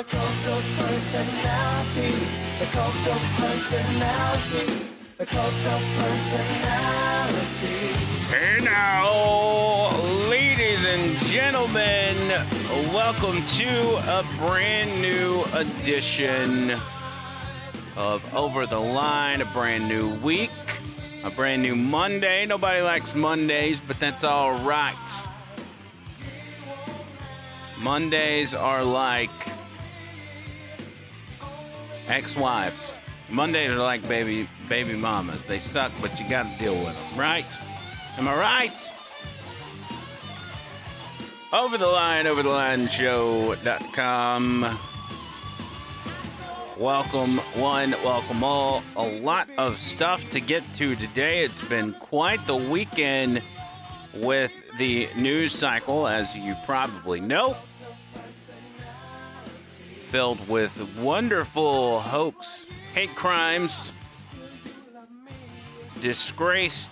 the cult of personality, the cult of personality, the cult of personality. Hey now, ladies and gentlemen, welcome to a brand new edition of Over the Line, a brand new week, a brand new Monday. Nobody likes Mondays, but that's all right. Mondays are like ex-wives. Mondays are like baby baby mamas. They suck, but you got to deal with them, right? Am I right? Over the line, over the line show.com. Welcome, one, welcome all. A lot of stuff to get to today. It's been quite the weekend with the news cycle, as you probably know. Filled with wonderful hoax, hate crimes, disgraced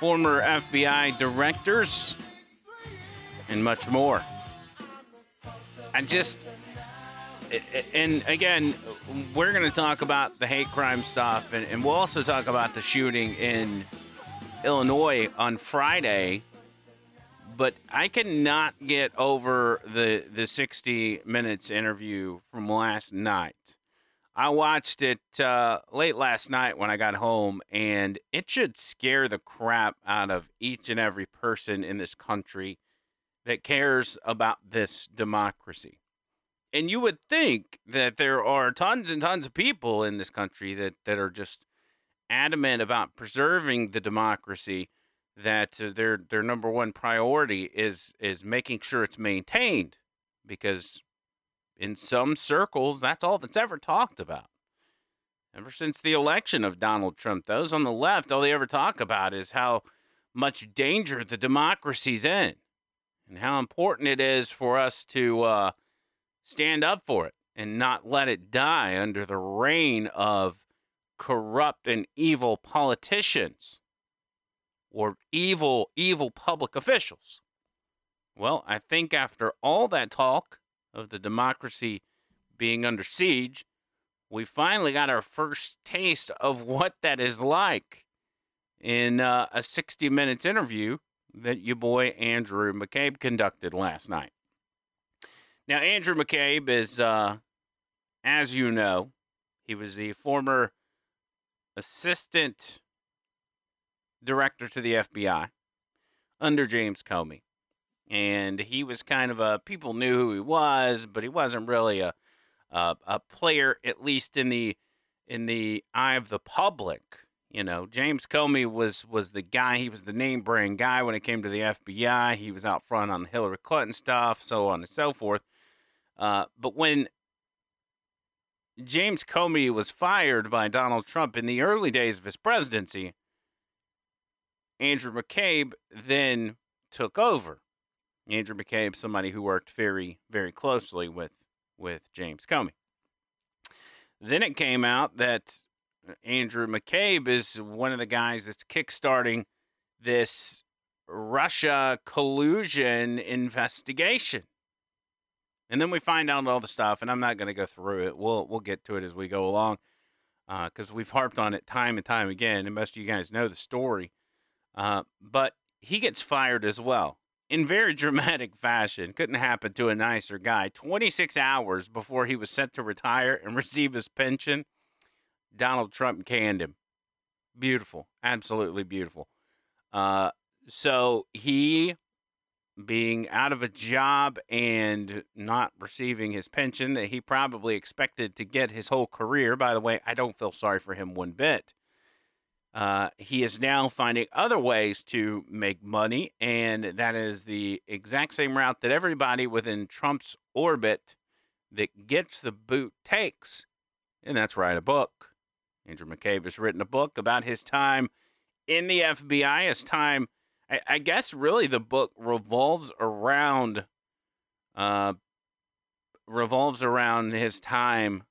former FBI directors, and much more. I just, and again, we're going to talk about the hate crime stuff, and, and we'll also talk about the shooting in Illinois on Friday. But I cannot get over the the 60 minutes interview from last night. I watched it uh, late last night when I got home, and it should scare the crap out of each and every person in this country that cares about this democracy. And you would think that there are tons and tons of people in this country that, that are just adamant about preserving the democracy, that uh, their their number one priority is is making sure it's maintained, because in some circles that's all that's ever talked about. Ever since the election of Donald Trump, those on the left, all they ever talk about is how much danger the democracy's in and how important it is for us to uh, stand up for it and not let it die under the reign of corrupt and evil politicians or evil, evil public officials. Well, I think after all that talk of the democracy being under siege, we finally got our first taste of what that is like in uh, a 60 minutes interview that your boy Andrew McCabe conducted last night. Now, Andrew McCabe is, uh, as you know, he was the former assistant director to the FBI under James Comey. And he was kind of a, people knew who he was, but he wasn't really a, a, a player, at least in the, in the eye of the public. You know, James Comey was was the guy. He was the name brand guy when it came to the FBI. He was out front on the Hillary Clinton stuff, so on and so forth. Uh, but when James Comey was fired by Donald Trump in the early days of his presidency, Andrew McCabe then took over. Andrew McCabe, somebody who worked very, very closely with with James Comey. Then it came out that Andrew McCabe is one of the guys that's kickstarting this Russia collusion investigation. And then we find out all the stuff, and I'm not going to go through it. We'll we'll get to it as we go along, because uh, we've harped on it time and time again, and most of you guys know the story. Uh, but he gets fired as well in very dramatic fashion. Couldn't happen to a nicer guy. 26 hours before he was set to retire and receive his pension, Donald Trump canned him. Beautiful, absolutely beautiful. Uh, so he, being out of a job and not receiving his pension that he probably expected to get his whole career. By the way, I don't feel sorry for him one bit. Uh, he is now finding other ways to make money, and that is the exact same route that everybody within Trump's orbit that gets the boot takes, and that's write a book. Andrew McCabe has written a book about his time in the FBI, his time. I, I guess really the book revolves around, uh, revolves around his time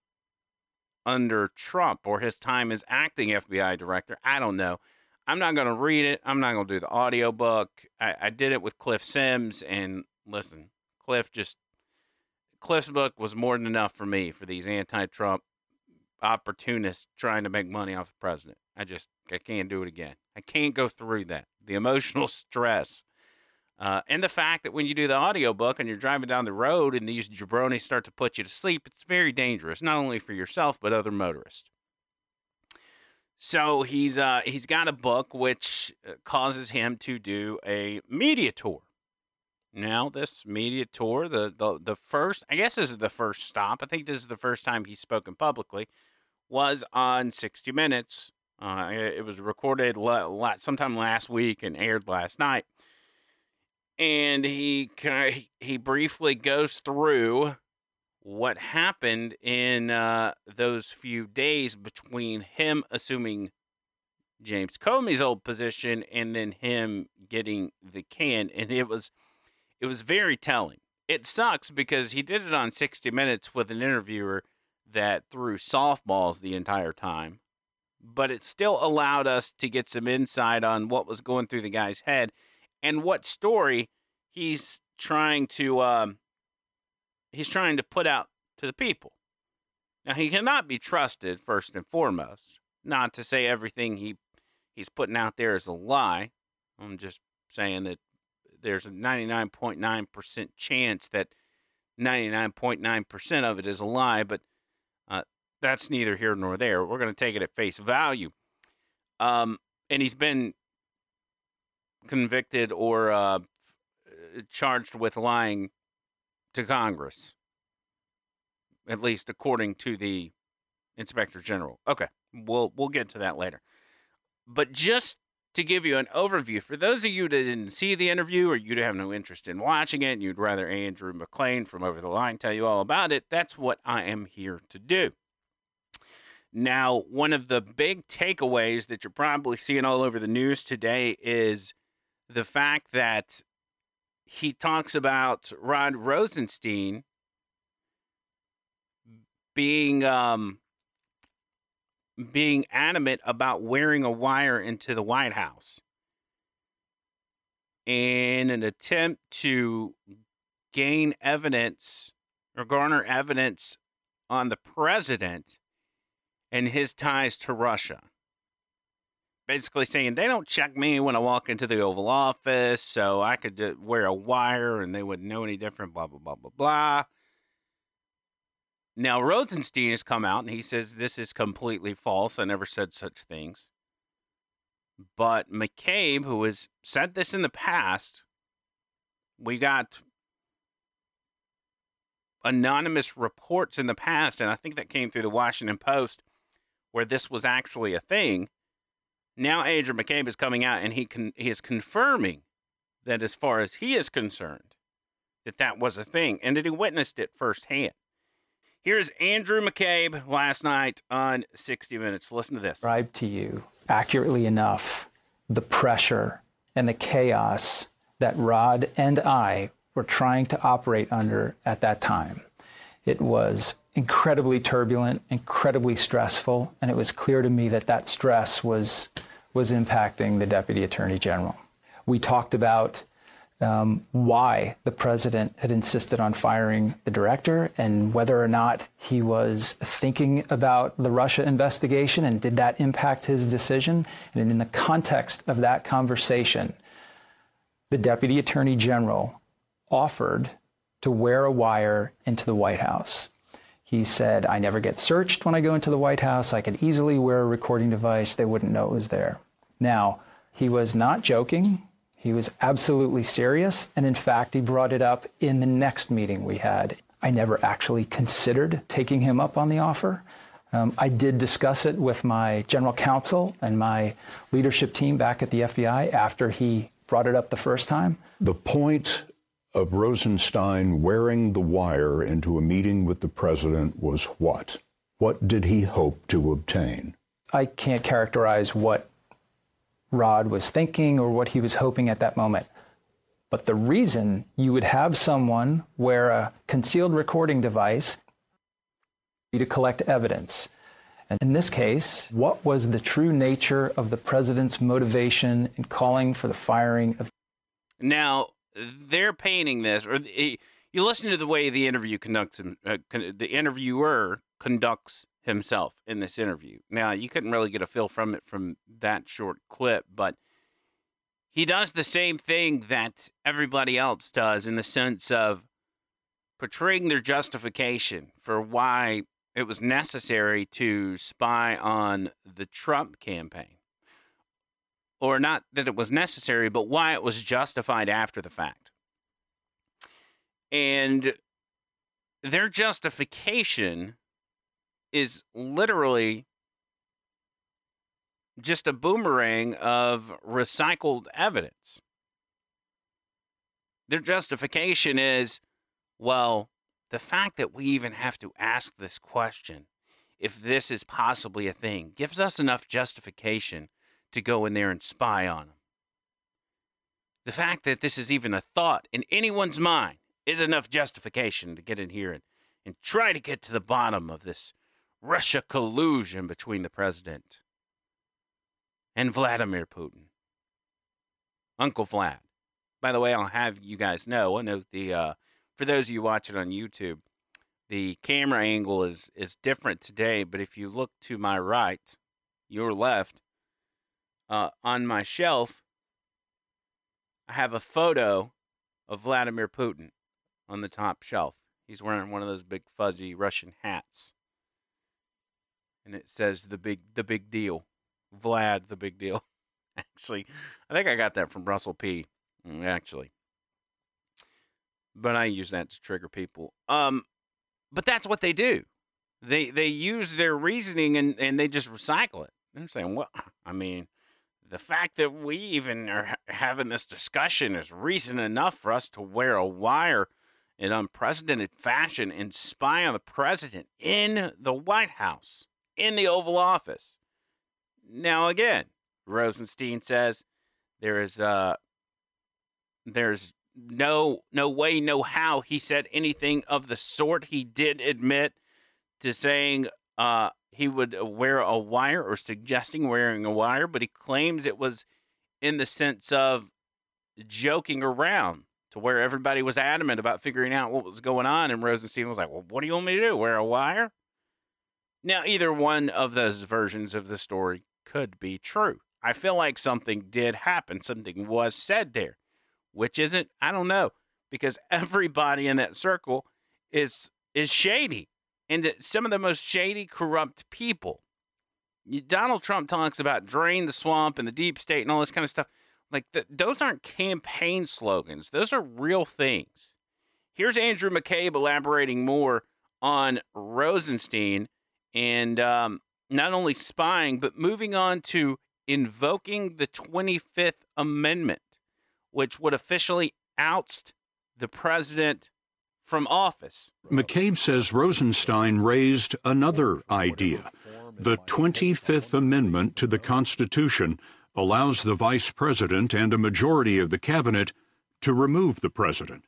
under Trump or his time as acting FBI director. I don't know. I'm not going to read it. I'm not going to do the audio book. I, I did it with Cliff Sims, and listen, Cliff just Cliff's book was more than enough for me for these anti-Trump opportunists trying to make money off the president. I just I can't do it again. I can't go through that. The emotional stress uh, and the fact that when you do the audiobook and you're driving down the road and these jabronis start to put you to sleep, it's very dangerous, not only for yourself, but other motorists. So he's uh, he's got a book which uh, causes him to do a media tour. Now this media tour, the, the the first, I guess this is the first stop. I think this is the first time he's spoken publicly, was on 60 Minutes. Uh, it was recorded sometime last week and aired last night and he he briefly goes through what happened in uh, those few days between him assuming James Comey's old position and then him getting the can, and it was it was very telling. It sucks because he did it on 60 Minutes with an interviewer that threw softballs the entire time, but it still allowed us to get some insight on what was going through the guy's head and what story he's trying to um, he's trying to put out to the people. Now he cannot be trusted first and foremost. Not to say everything he he's putting out there is a lie. I'm just saying that there's a 99.9% chance that 99.9% of it is a lie, but uh, that's neither here nor there. We're going to take it at face value. Um, and he's been convicted or uh, charged with lying to Congress, at least according to the Inspector General. Okay, we'll we'll get to that later. But just to give you an overview, for those of you that didn't see the interview or you have no interest in watching it, and you'd rather Andrew McLean from Over the Line tell you all about it, that's what I am here to do. Now, one of the big takeaways that you're probably seeing all over the news today is the fact that he talks about Rod Rosenstein being um, being adamant about wearing a wire into the White House. In an attempt to gain evidence or garner evidence on the president and his ties to Russia basically saying they don't check me when I walk into the Oval Office, so I could wear a wire and they wouldn't know any different, blah, blah, blah, blah, blah. Now, Rosenstein has come out and he says this is completely false. I never said such things. But McCabe, who has said this in the past, we got anonymous reports in the past, and I think that came through the Washington Post, where this was actually a thing now Andrew McCabe is coming out and he he is confirming that as far as he is concerned, that that was a thing and that he witnessed it firsthand. Here's Andrew McCabe last night on 60 Minutes. Listen to this. describe to you accurately enough the pressure and the chaos that Rod and I were trying to operate under at that time. It was incredibly turbulent, incredibly stressful, and it was clear to me that that stress was was impacting the deputy attorney general. We talked about um, why the president had insisted on firing the director and whether or not he was thinking about the Russia investigation and did that impact his decision. And in the context of that conversation, the deputy attorney general offered to wear a wire into the White House. He said, I never get searched when I go into the White House. I could easily wear a recording device. They wouldn't know it was there. Now, he was not joking. He was absolutely serious. And in fact, he brought it up in the next meeting we had. I never actually considered taking him up on the offer. Um, I did discuss it with my general counsel and my leadership team back at the FBI after he brought it up the first time. The point of Rosenstein wearing the wire into a meeting with the president was what? What did he hope to obtain? I can't characterize what Rod was thinking or what he was hoping at that moment. But the reason you would have someone wear a concealed recording device be to collect evidence. And in this case, what was the true nature of the president's motivation in calling for the firing of Now, they're painting this, or you listen to the way the interview conducts him, uh, con- the interviewer conducts himself in this interview. Now, you couldn't really get a feel from it from that short clip, but he does the same thing that everybody else does in the sense of portraying their justification for why it was necessary to spy on the Trump campaign. Or not that it was necessary, but why it was justified after the fact. And their justification is literally just a boomerang of recycled evidence. Their justification is well, the fact that we even have to ask this question, if this is possibly a thing, gives us enough justification to go in there and spy on them. The fact that this is even a thought in anyone's mind is enough justification to get in here and, and try to get to the bottom of this Russia collusion between the president and Vladimir Putin. Uncle Vlad. By the way, I'll have you guys know. I know the uh, for those of you watching on YouTube, the camera angle is is different today. But if you look to my right, your left, uh, on my shelf, I have a photo of Vladimir Putin on the top shelf. He's wearing one of those big fuzzy Russian hats, and it says the big the big deal, Vlad the big deal. Actually, I think I got that from Russell P. mm, Actually, but I use that to trigger people. Um, but that's what they do. They they use their reasoning and and they just recycle it. I'm saying, well, I mean, the fact that we even are having this discussion is reason enough for us to wear a wire in unprecedented fashion and spy on the president in the White House, in the Oval Office. Now, again, Rosenstein says there is uh, there's no no way, no how he said anything of the sort. He did admit to saying uh, he would uh, wear a wire or suggesting wearing a wire, but he claims it was in the sense of joking around to where everybody was adamant about figuring out what was going on. And Rosenstein was like, Well, what do you want me to do? Wear a wire? Now, either one of those versions of the story could be true. I feel like something did happen, something was said there. Which isn't, I don't know, because everybody in that circle is is shady. And some of the most shady, corrupt people. You- Donald Trump talks about drain the swamp and the deep state and all this kind of stuff. Like, th- those aren't campaign slogans, those are real things. Here's Andrew McCabe elaborating more on Rosenstein and um, not only spying, but moving on to invoking the 25th Amendment, which would officially oust the president from office. McCabe says Rosenstein raised another idea. The 25th Amendment to the Constitution allows the vice president and a majority of the cabinet to remove the president.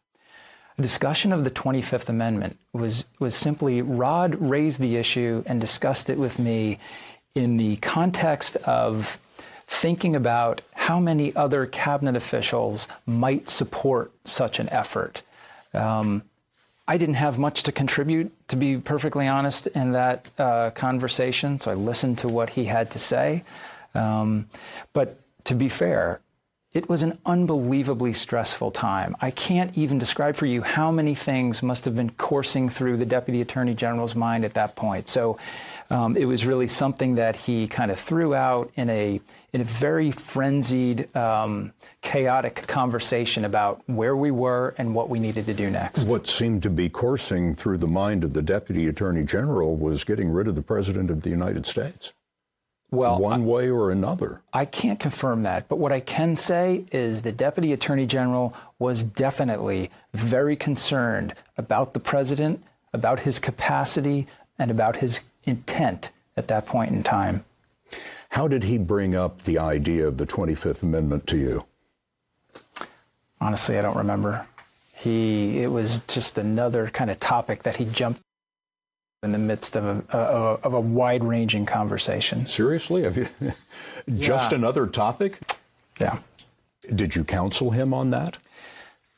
A discussion of the 25th Amendment was, was simply Rod raised the issue and discussed it with me in the context of thinking about how many other cabinet officials might support such an effort. Um, I didn't have much to contribute, to be perfectly honest, in that uh, conversation, so I listened to what he had to say. Um, but to be fair, it was an unbelievably stressful time. I can't even describe for you how many things must have been coursing through the Deputy Attorney General's mind at that point. So um, it was really something that he kind of threw out in a in a very frenzied, um, chaotic conversation about where we were and what we needed to do next. What seemed to be coursing through the mind of the Deputy Attorney General was getting rid of the President of the United States. Well, one I, way or another. I can't confirm that, but what I can say is the Deputy Attorney General was definitely very concerned about the President, about his capacity, and about his intent at that point in time. How did he bring up the idea of the 25th Amendment to you? Honestly, I don't remember. He it was just another kind of topic that he jumped in the midst of a, a of a wide-ranging conversation. Seriously? Have you, just yeah. another topic? Yeah. Did you counsel him on that?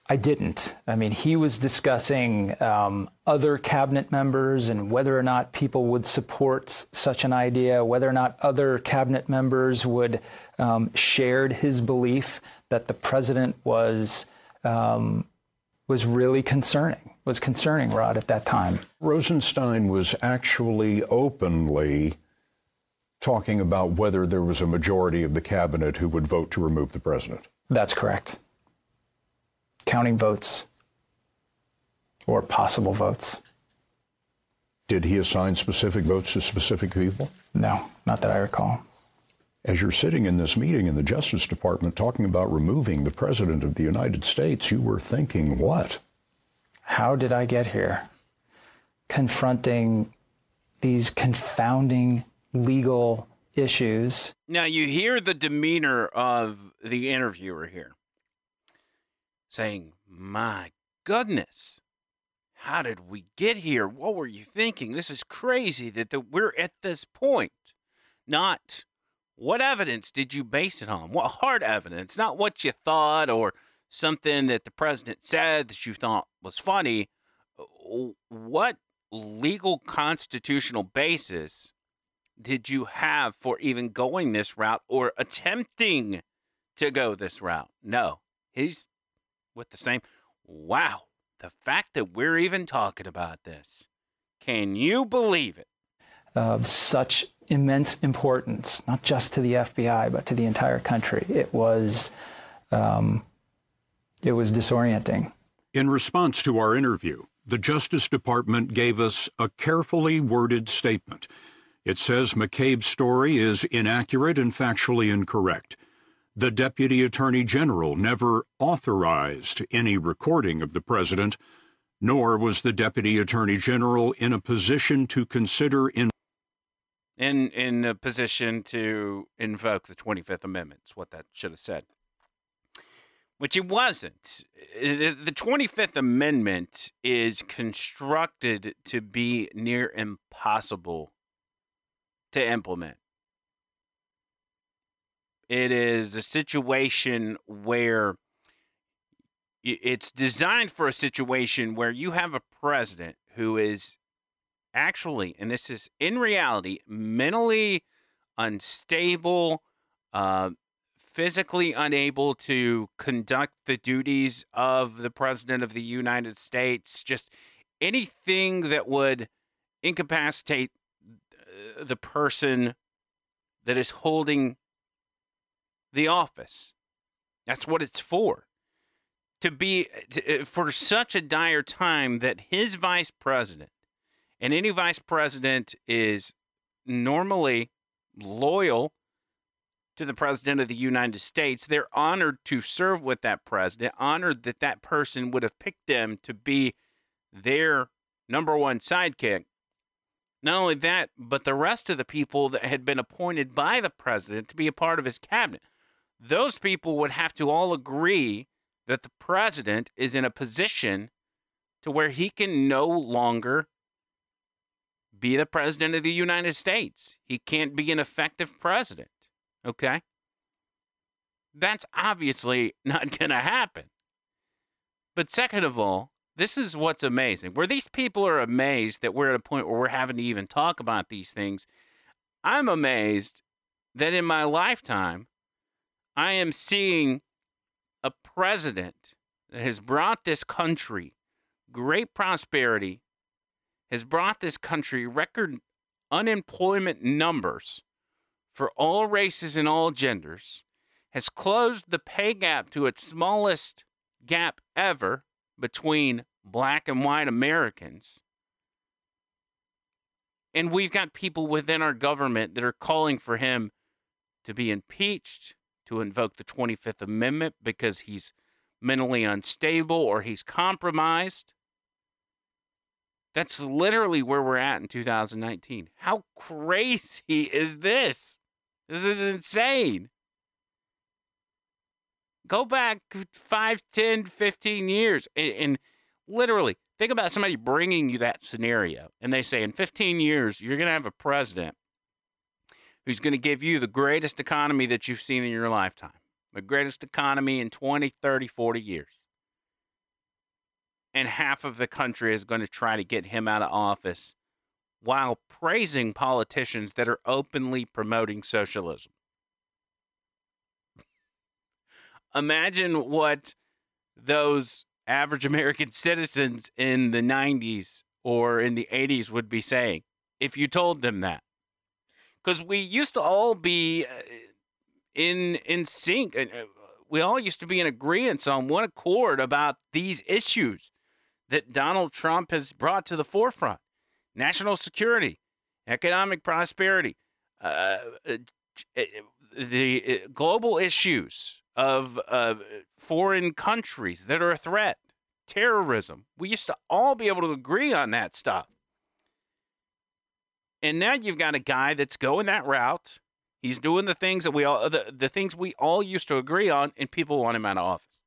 I didn't. I mean, he was discussing um, other cabinet members and whether or not people would support such an idea, whether or not other cabinet members would um, shared his belief that the president was um, was really concerning. Was concerning Rod at that time. Rosenstein was actually openly talking about whether there was a majority of the cabinet who would vote to remove the president. That's correct counting votes or possible votes. Did he assign specific votes to specific people? No, not that I recall. As you're sitting in this meeting in the Justice Department talking about removing the President of the United States, you were thinking what? How did I get here? Confronting these confounding legal issues. Now, you hear the demeanor of the interviewer here saying, My goodness, how did we get here? What were you thinking? This is crazy that the, we're at this point. Not what evidence did you base it on? What hard evidence? Not what you thought or something that the president said that you thought was funny. What legal constitutional basis did you have for even going this route or attempting to go this route? No, he's with the same. Wow, the fact that we're even talking about this. Can you believe it? Of such immense importance, not just to the FBI, but to the entire country. It was, um, it was disorienting. In response to our interview, the Justice Department gave us a carefully worded statement. It says McCabe's story is inaccurate and factually incorrect. The Deputy Attorney General never authorized any recording of the President, nor was the Deputy Attorney General in a position to consider in in in a position to invoke the 25th Amendment. Is what that should have said. Which it wasn't. Uh, the 25th Amendment is constructed to be near impossible to implement. It is a situation where it's designed for a situation where you have a president who is actually, and this is in reality, mentally unstable, uh, physically unable to conduct the duties of the president of the United States, just anything that would incapacitate uh, the person that is holding the office. That's what it's for. To be to, uh, for such a dire time that his vice president and any vice president is normally loyal to the president of the United States. They're honored to serve with that president, honored that that person would have picked them to be their number one sidekick. Not only that, but the rest of the people that had been appointed by the president to be a part of his cabinet, those people would have to all agree that the president is in a position to where he can no longer be the president of the United States. He can't be an effective president. Okay? That's obviously not going to happen. But second of all, this is what's amazing. Where these people are amazed that we're at a point where we're having to even talk about these things, I'm amazed that in my lifetime, I am seeing a president that has brought this country great prosperity, has brought this country record unemployment numbers for all races and all genders, has closed the pay gap to its smallest gap ever between black and white Americans. And we've got people within our government that are calling for him to be impeached, to invoke the 25th Amendment because he's mentally unstable or he's compromised. That's literally where we're at in 2019. How crazy is this? This is insane. Go back 5, 10, 15 years and, and literally think about somebody bringing you that scenario and they say in 15 years you're going to have a president who's going to give you the greatest economy that you've seen in your lifetime the greatest economy in 20 30 40 years and half of the country is going to try to get him out of office while praising politicians that are openly promoting socialism imagine what those average American citizens in the 90s or in the 80s would be saying if you told them that. Because we used to all be uh, in in sync, and uh, we all used to be in agreement on one accord about these issues that Donald Trump has brought to the forefront: national security, economic prosperity, uh, uh the global issues, of uh, foreign countries that are a threat, terrorism. We used to all be able to agree on that stuff. And now you've got a guy that's going that route. He's doing the things that we all the, the things we all used to agree on, and people want him out of office.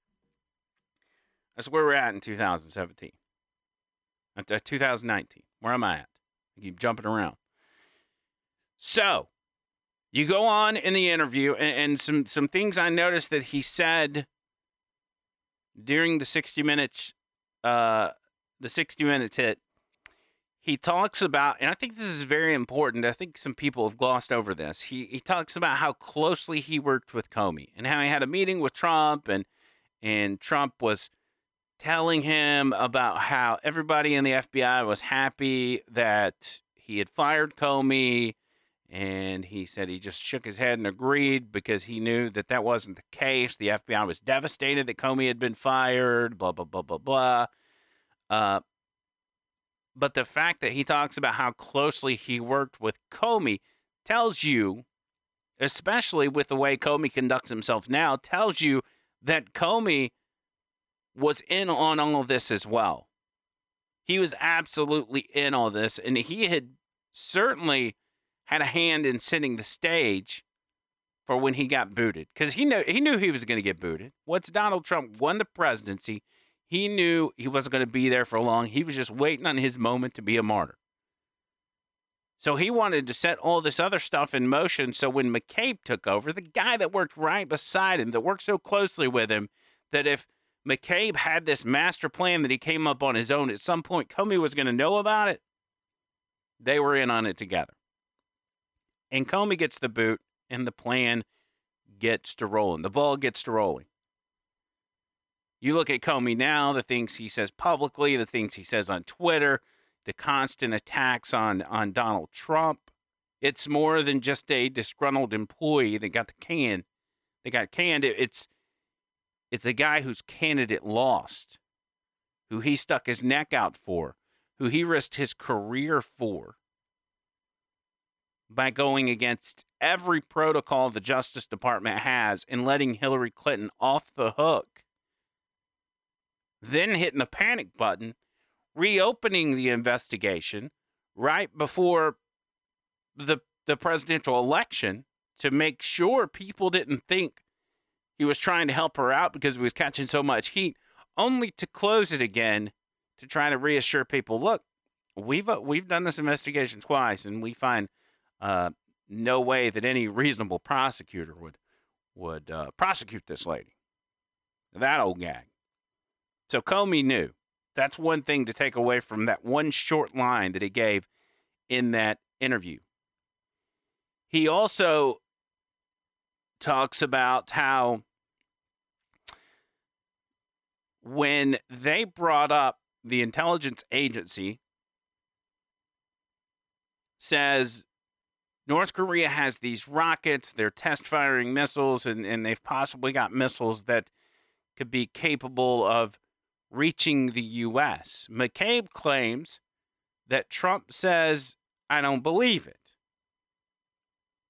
That's where we're at in 2017. Uh, 2019. Where am I at? I keep jumping around. So you go on in the interview, and, and some some things I noticed that he said during the 60 minutes, uh, the 60 minutes hit. He talks about, and I think this is very important. I think some people have glossed over this. He he talks about how closely he worked with Comey and how he had a meeting with Trump, and and Trump was telling him about how everybody in the FBI was happy that he had fired Comey and he said he just shook his head and agreed because he knew that that wasn't the case. The FBI was devastated that Comey had been fired, blah, blah, blah, blah, blah. Uh, but the fact that he talks about how closely he worked with Comey tells you, especially with the way Comey conducts himself now, tells you that Comey was in on all of this as well. He was absolutely in all this, and he had certainly had a hand in setting the stage for when he got booted because he knew he knew he was going to get booted. Once Donald Trump won the presidency, he knew he wasn't going to be there for long. He was just waiting on his moment to be a martyr. So he wanted to set all this other stuff in motion. So when McCabe took over, the guy that worked right beside him, that worked so closely with him, that if McCabe had this master plan that he came up on his own, at some point Comey was going to know about it. They were in on it together. And Comey gets the boot, and the plan gets to rolling. The ball gets to rolling. You look at Comey now, the things he says publicly, the things he says on Twitter, the constant attacks on, on Donald Trump. It's more than just a disgruntled employee that got the can. They got canned. It's it's a guy whose candidate lost, who he stuck his neck out for, who he risked his career for by going against every protocol the Justice Department has and letting Hillary Clinton off the hook, then hitting the panic button reopening the investigation right before the the presidential election to make sure people didn't think he was trying to help her out because he was catching so much heat, only to close it again to try to reassure people, look, we've uh, we've done this investigation twice, and we find uh, no way that any reasonable prosecutor would would uh, prosecute this lady. That old gag. So Comey knew. That's one thing to take away from that one short line that he gave in that interview. He also talks about how when they brought up the intelligence agency says North Korea has these rockets, they're test firing missiles, and, and they've possibly got missiles that could be capable of reaching the U.S. McCabe claims that Trump says, I don't believe it.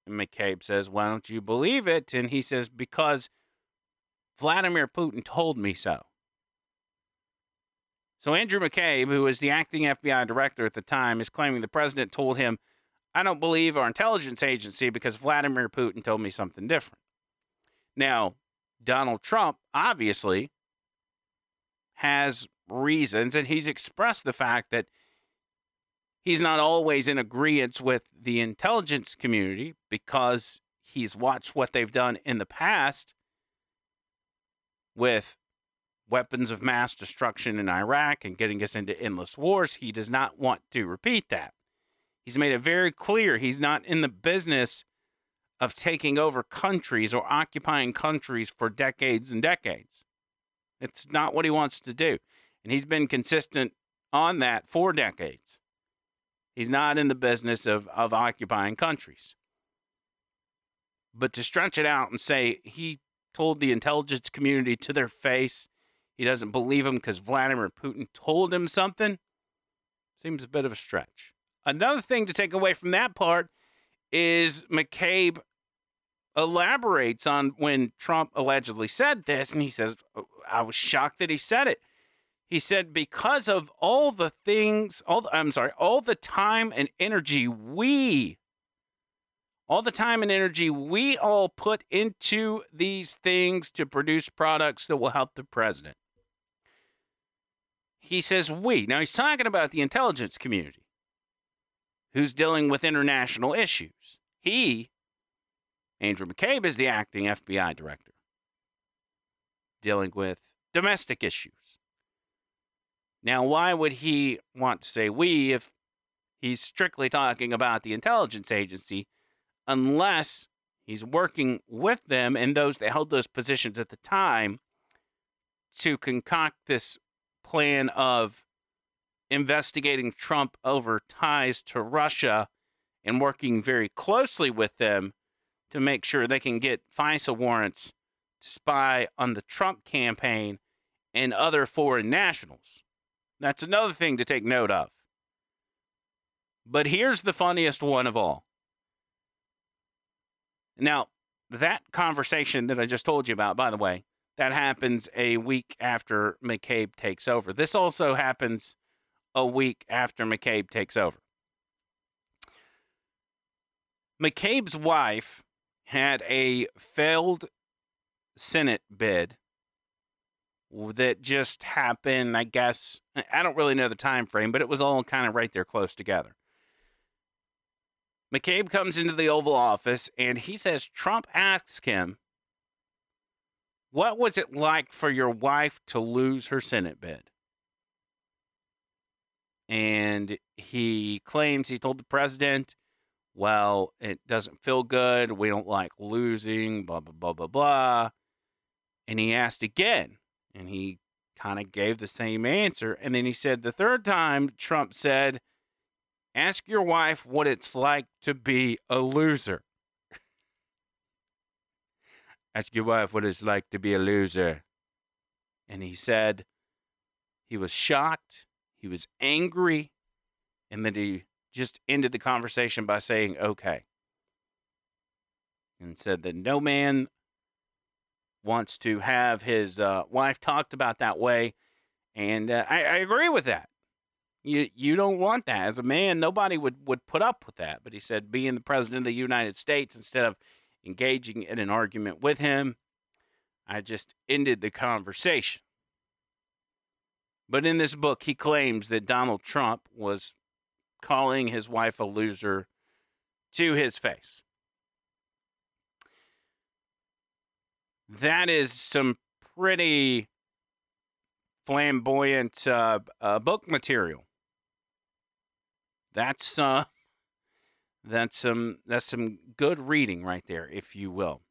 And McCabe says, Why don't you believe it? And he says, Because Vladimir Putin told me so. So Andrew McCabe, who was the acting FBI director at the time, is claiming the president told him, I don't believe our intelligence agency because Vladimir Putin told me something different. Now, Donald Trump obviously has reasons, and he's expressed the fact that he's not always in agreement with the intelligence community because he's watched what they've done in the past with weapons of mass destruction in Iraq and getting us into endless wars. He does not want to repeat that. He's made it very clear he's not in the business of taking over countries or occupying countries for decades and decades. It's not what he wants to do. And he's been consistent on that for decades. He's not in the business of, of occupying countries. But to stretch it out and say he told the intelligence community to their face he doesn't believe him because Vladimir Putin told him something seems a bit of a stretch. Another thing to take away from that part is McCabe elaborates on when Trump allegedly said this, and he says, oh, I was shocked that he said it. He said, because of all the things, all the, I'm sorry, all the time and energy we, all the time and energy we all put into these things to produce products that will help the president. He says we. Now he's talking about the intelligence community who's dealing with international issues. He Andrew McCabe is the acting FBI director, dealing with domestic issues. Now, why would he want to say we if he's strictly talking about the intelligence agency, unless he's working with them and those that held those positions at the time to concoct this plan of investigating Trump over ties to Russia and working very closely with them to make sure they can get FISA warrants to spy on the Trump campaign and other foreign nationals. That's another thing to take note of. But here's the funniest one of all. Now, that conversation that I just told you about, by the way, that happens a week after McCabe takes over. This also happens a week after McCabe takes over. McCabe's wife had a failed Senate bid that just happened, I guess. I don't really know the time frame, but it was all kind of right there close together. McCabe comes into the Oval Office and he says Trump asks him, What was it like for your wife to lose her Senate bid? And he claims he told the president well, it doesn't feel good. We don't like losing, blah, blah, blah, blah, blah. And he asked again, and he kind of gave the same answer. And then he said the third time, Trump said, Ask your wife what it's like to be a loser. Ask your wife what it's like to be a loser. And he said he was shocked, he was angry, and that he just ended the conversation by saying, okay. And said that no man wants to have his uh, wife talked about that way. And uh, I, I agree with that. You you don't want that as a man. Nobody would would put up with that. But he said, being the president of the United States, instead of engaging in an argument with him, I just ended the conversation. But in this book, he claims that Donald Trump was calling his wife a loser to his face. That is some pretty flamboyant uh, uh, book material. That's uh, that's some that's some good reading right there, if you will.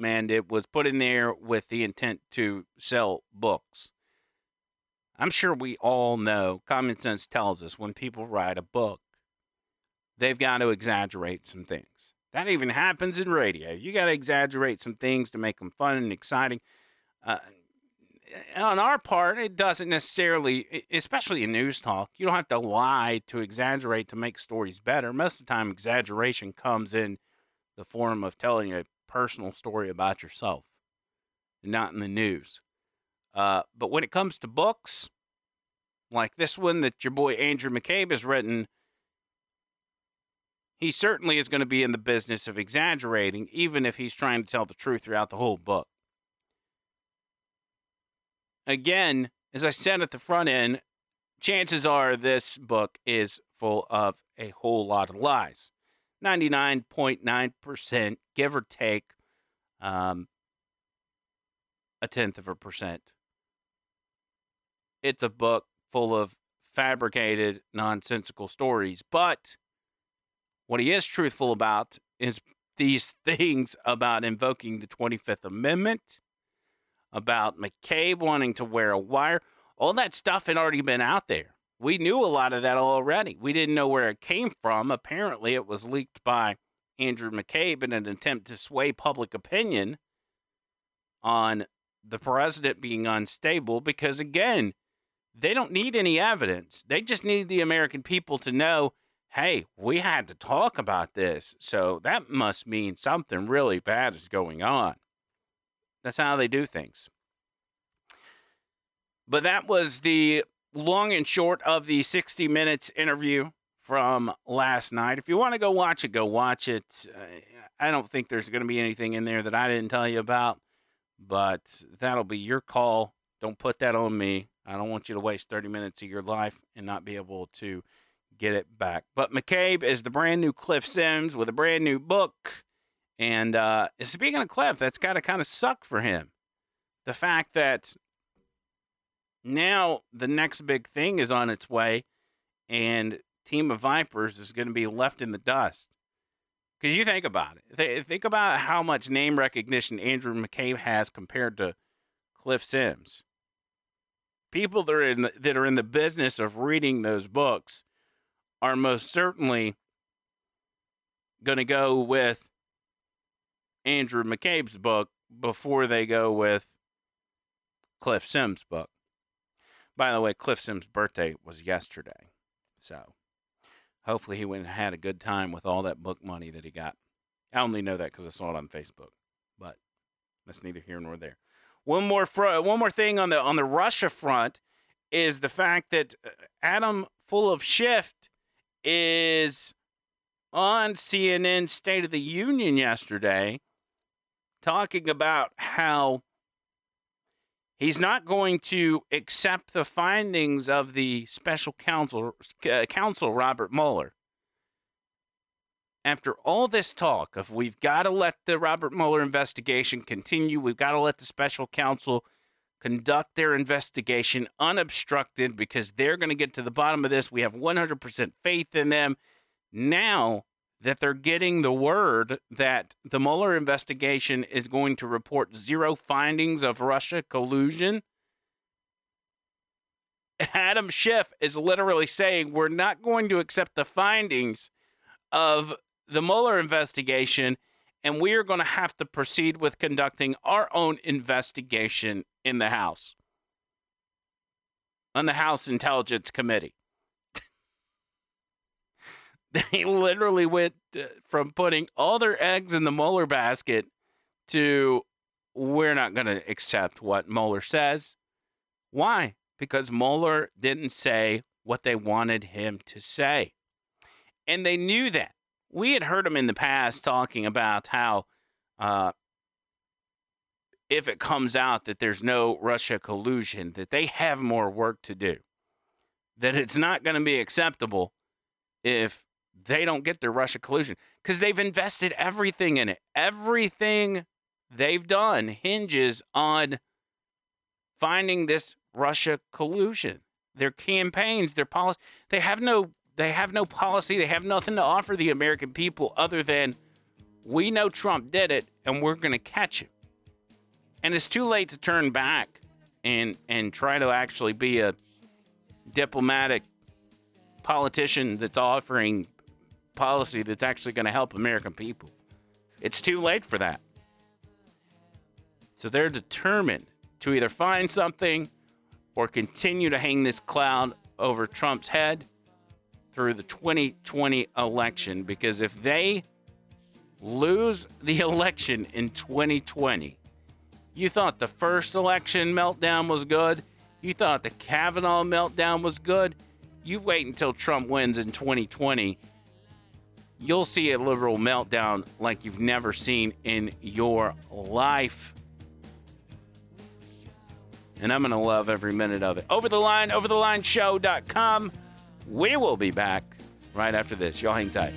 And it was put in there with the intent to sell books. I'm sure we all know, common sense tells us when people write a book, they've got to exaggerate some things. That even happens in radio. You got to exaggerate some things to make them fun and exciting. Uh, on our part, it doesn't necessarily, especially in news talk, you don't have to lie to exaggerate to make stories better. Most of the time, exaggeration comes in the form of telling a personal story about yourself, not in the news. Uh, but when it comes to books, like this one that your boy Andrew McCabe has written, he certainly is going to be in the business of exaggerating, even if he's trying to tell the truth throughout the whole book. Again, as I said at the front end, chances are this book is full of a whole lot of lies. 99.9%, give or take um, a tenth of a percent it's a book full of fabricated, nonsensical stories. But what he is truthful about is these things about invoking the 25th Amendment, about McCabe wanting to wear a wire. All that stuff had already been out there. We knew a lot of that already. We didn't know where it came from. Apparently, it was leaked by Andrew McCabe in an attempt to sway public opinion on the president being unstable because, again, they don't need any evidence. They just need the American people to know hey, we had to talk about this. So that must mean something really bad is going on. That's how they do things. But that was the long and short of the 60 minutes interview from last night. If you want to go watch it, go watch it. I don't think there's going to be anything in there that I didn't tell you about, but that'll be your call. Don't put that on me. I don't want you to waste 30 minutes of your life and not be able to get it back. But McCabe is the brand new Cliff Sims with a brand new book. And uh, speaking of Cliff, that's got to kind of suck for him. The fact that now the next big thing is on its way, and Team of Vipers is going to be left in the dust. Because you think about it. Think about how much name recognition Andrew McCabe has compared to Cliff Sims people that are in the, that are in the business of reading those books are most certainly going to go with Andrew McCabe's book before they go with Cliff Sims' book. By the way, Cliff Sims' birthday was yesterday. So hopefully he went and had a good time with all that book money that he got. I only know that because I saw it on Facebook, but that's neither here nor there. One more fr- one more thing on the on the Russia front is the fact that uh, Adam full of shift is on CNN State of the Union yesterday talking about how he's not going to accept the findings of the special counsel uh, counsel Robert Mueller after all this talk of we've got to let the Robert Mueller investigation continue, we've got to let the special counsel conduct their investigation unobstructed because they're going to get to the bottom of this. We have 100% faith in them. Now that they're getting the word that the Mueller investigation is going to report zero findings of Russia collusion, Adam Schiff is literally saying we're not going to accept the findings of the Mueller investigation, and we are going to have to proceed with conducting our own investigation in the House, on the House Intelligence Committee. they literally went uh, from putting all their eggs in the Mueller basket to we're not going to accept what Mueller says. Why? because Mueller didn't say what they wanted him to say. And they knew that. We had heard him in the past talking about how uh, if it comes out that there's no Russia collusion, that they have more work to do, that it's not going to be acceptable if they don't get their Russia collusion because they've invested everything in it. Everything they've done hinges on finding this Russia collusion. Their campaigns, their policy, they have no they have no policy. They have nothing to offer the American people other than we know Trump did it and we're going to catch him. And it's too late to turn back and and try to actually be a diplomatic politician that's offering policy that's actually going to help American people. It's too late for that. So they're determined to either find something or continue to hang this cloud over Trump's head through the 2020 election because if they lose the election in 2020, you thought the first election meltdown was good, you thought the Kavanaugh meltdown was good, you wait until Trump wins in 2020. You'll see a liberal meltdown like you've never seen in your life and I'm going to love every minute of it. Over the line, over the line overthelineshow.com. We will be back right after this. Y'all hang tight.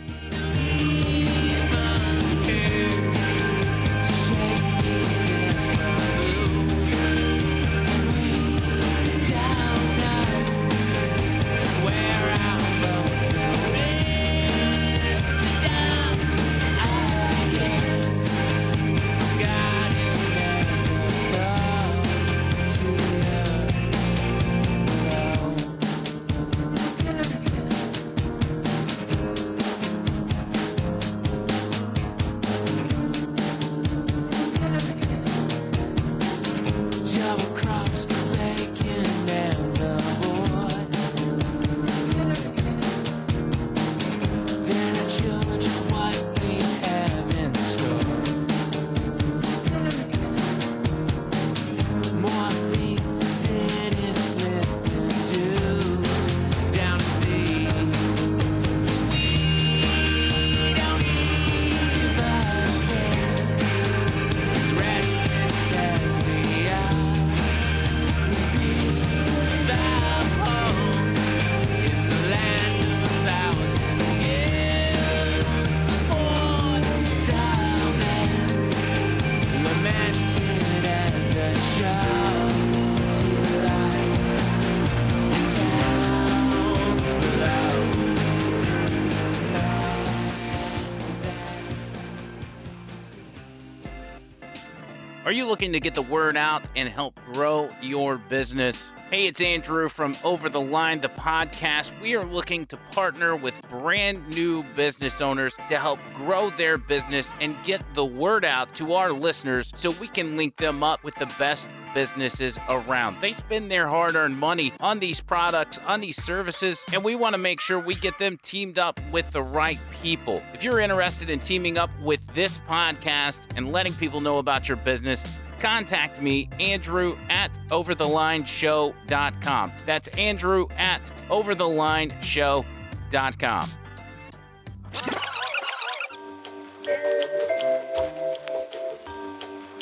Are you looking to get the word out and help grow your business? Hey, it's Andrew from Over the Line, the podcast. We are looking to partner with brand new business owners to help grow their business and get the word out to our listeners so we can link them up with the best businesses around. They spend their hard earned money on these products, on these services, and we want to make sure we get them teamed up with the right people. If you're interested in teaming up with this podcast and letting people know about your business, contact me, Andrew at overthelineshow.com. That's Andrew at overthelineshow.com.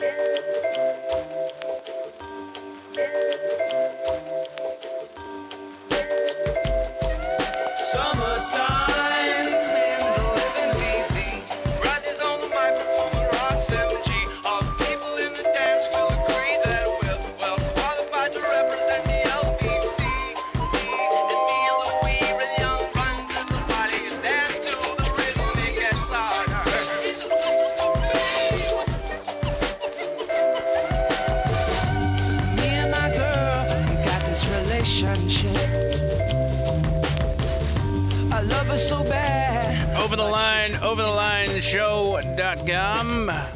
Summertime Thank you.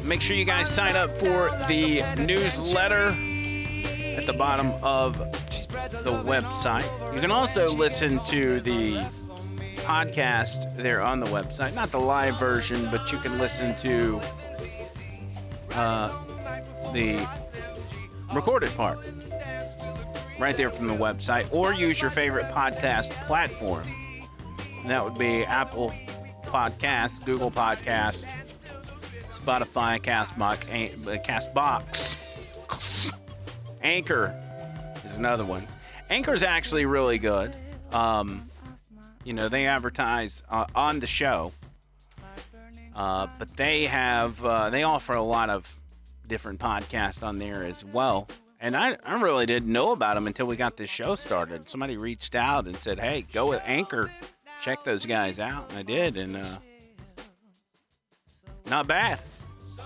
Make sure you guys sign up for the newsletter at the bottom of the website. You can also listen to the podcast there on the website. Not the live version, but you can listen to uh, the recorded part. right there from the website, or use your favorite podcast platform. And that would be Apple Podcasts, Google Podcasts, Spotify, Castbox, Castbox, Anchor is another one. Anchor's actually really good. Um, you know, they advertise uh, on the show, uh, but they have uh, they offer a lot of different podcasts on there as well. And I, I really didn't know about them until we got this show started. Somebody reached out and said, "Hey, go with Anchor, check those guys out," and I did, and uh, not bad,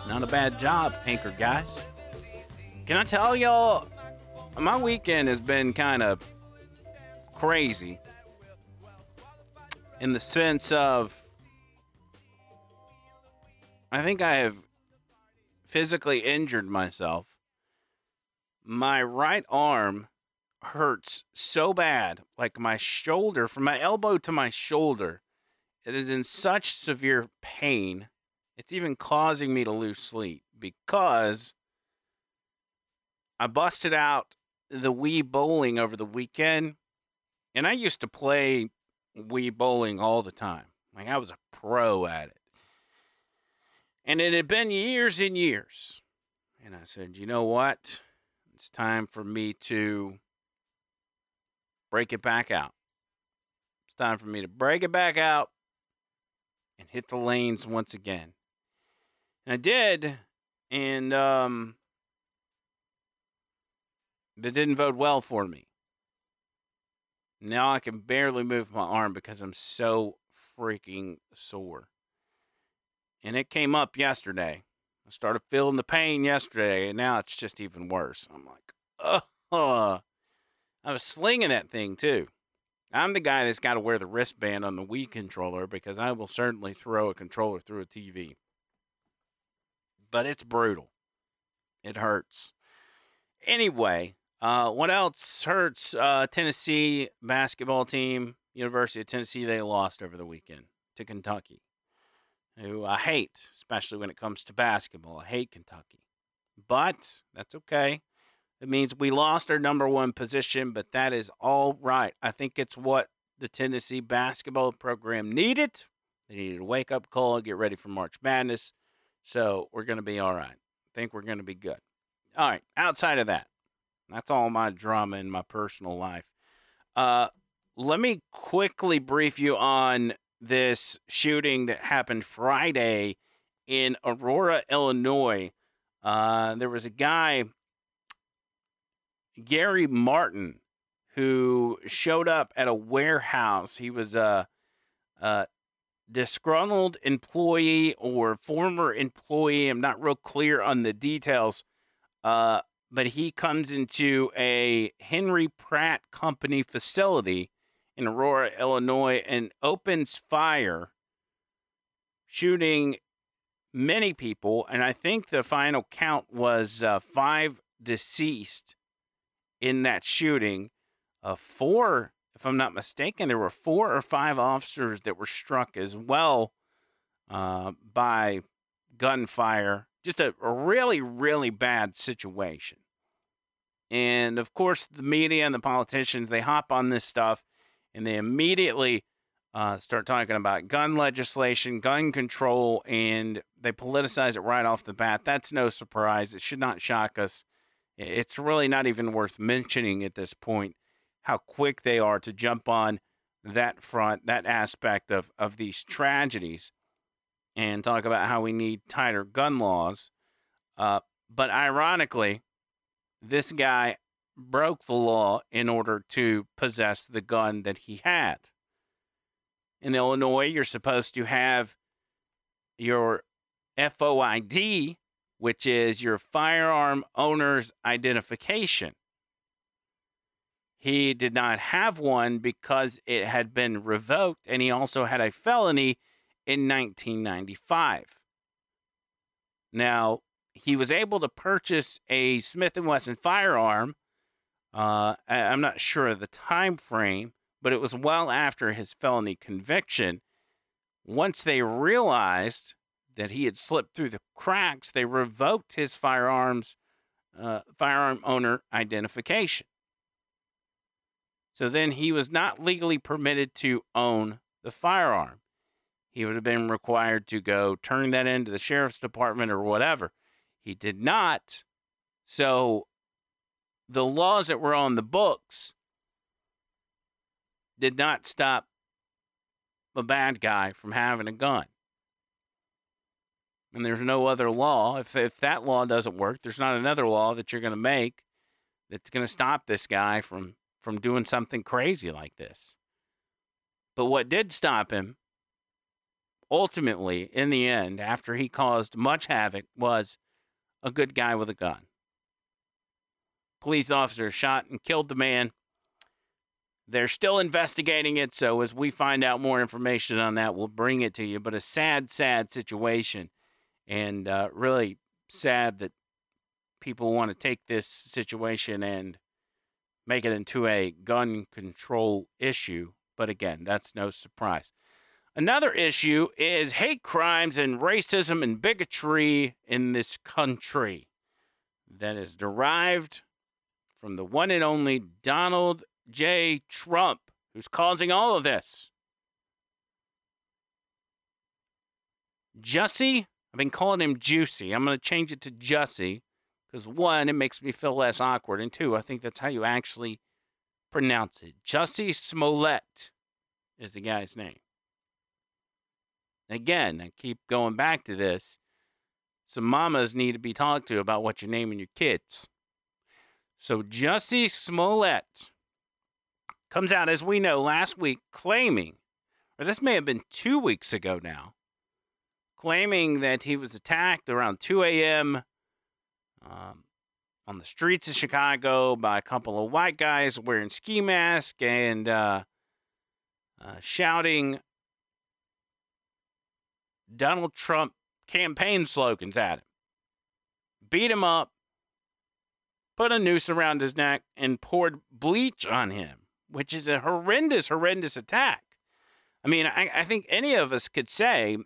not a bad job, Anchor guys. Can I tell y'all, my weekend has been kind of crazy in the sense of I think I have physically injured myself. My right arm hurts so bad, like my shoulder, from my elbow to my shoulder. It is in such severe pain. It's even causing me to lose sleep because I busted out the Wii bowling over the weekend. And I used to play Wii bowling all the time. Like I was a pro at it. And it had been years and years. And I said, you know what? It's time for me to break it back out. It's time for me to break it back out and hit the lanes once again. And I did. And um, didn't vote well for me. Now I can barely move my arm because I'm so freaking sore. And it came up yesterday. I started feeling the pain yesterday, and now it's just even worse. I'm like, oh, I was slinging that thing too. I'm the guy that's got to wear the wristband on the Wii controller because I will certainly throw a controller through a TV. But it's brutal. It hurts. Anyway, uh, what else hurts? Uh, Tennessee basketball team, University of Tennessee, they lost over the weekend to Kentucky, who I hate, especially when it comes to basketball. I hate Kentucky, but that's okay. It means we lost our number one position, but that is all right. I think it's what the Tennessee basketball program needed. They needed a wake up call, get ready for March Madness. So we're going to be all right. I think we're going to be good. All right. Outside of that, that's all my drama in my personal life. Uh, let me quickly brief you on this shooting that happened Friday in Aurora, Illinois. Uh, there was a guy, Gary Martin, who showed up at a warehouse. He was a, a disgruntled employee or former employee. I'm not real clear on the details. Uh, but he comes into a Henry Pratt Company facility in Aurora, Illinois, and opens fire, shooting many people. And I think the final count was uh, five deceased in that shooting. Uh, four, if I'm not mistaken, there were four or five officers that were struck as well uh, by gunfire just a, a really, really bad situation. And of course, the media and the politicians, they hop on this stuff and they immediately uh, start talking about gun legislation, gun control, and they politicize it right off the bat. That's no surprise. It should not shock us. It's really not even worth mentioning at this point how quick they are to jump on that front, that aspect of, of these tragedies and talk about how we need tighter gun laws. Uh, but ironically, this guy broke the law in order to possess the gun that he had. In Illinois, you're supposed to have your FOID, which is your firearm owner's identification. He did not have one because it had been revoked, and he also had a felony in 1995. Now, he was able to purchase a Smith and Wesson firearm. Uh, I'm not sure of the time frame, but it was well after his felony conviction. Once they realized that he had slipped through the cracks, they revoked his firearms uh, firearm owner identification. So then he was not legally permitted to own the firearm. He would have been required to go turn that into the sheriff's department or whatever. He did not. So the laws that were on the books did not stop a bad guy from having a gun. And there's no other law. If, if that law doesn't work, there's not another law that you're going to make that's going to stop this guy from, from doing something crazy like this. But what did stop him, ultimately, in the end, after he caused much havoc, was a good guy with a gun. Police officer shot and killed the man. They're still investigating it, so as we find out more information on that, we'll bring it to you. But a sad, sad situation, and uh, really sad that people want to take this situation and make it into a gun control issue. But again, that's no surprise. Another issue is hate crimes and racism and bigotry in this country that is derived from the one and only Donald J. Trump, who's causing all of this. Jussie, I've been calling him Juicy. I'm going to change it to Jussie because one, it makes me feel less awkward, and two, I think that's how you actually pronounce it. Jussie Smollett is the guy's name. Again, I keep going back to this. Some mamas need to be talked to about what you're naming your kids. So Jussie Smollett comes out, as we know, last week claiming, or this may have been two weeks ago now, claiming that he was attacked around 2 a.m. Um, on the streets of Chicago by a couple of white guys wearing ski masks and uh, uh, shouting Donald Trump campaign slogans at him. Beat him up, put a noose around his neck, and poured bleach on him, which is a horrendous, horrendous attack. I mean, I, I think any of us could say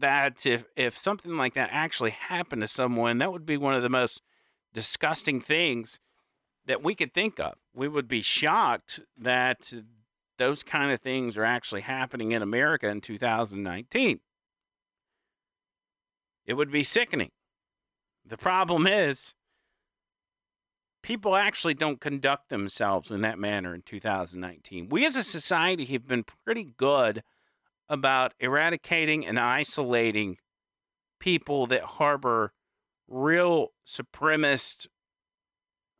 that if, if something like that actually happened to someone, that would be one of the most disgusting things that we could think of. We would be shocked that those kind of things are actually happening in America in 2019. It would be sickening. The problem is, people actually don't conduct themselves in that manner in 2019. We as a society have been pretty good about eradicating and isolating people that harbor real supremacist,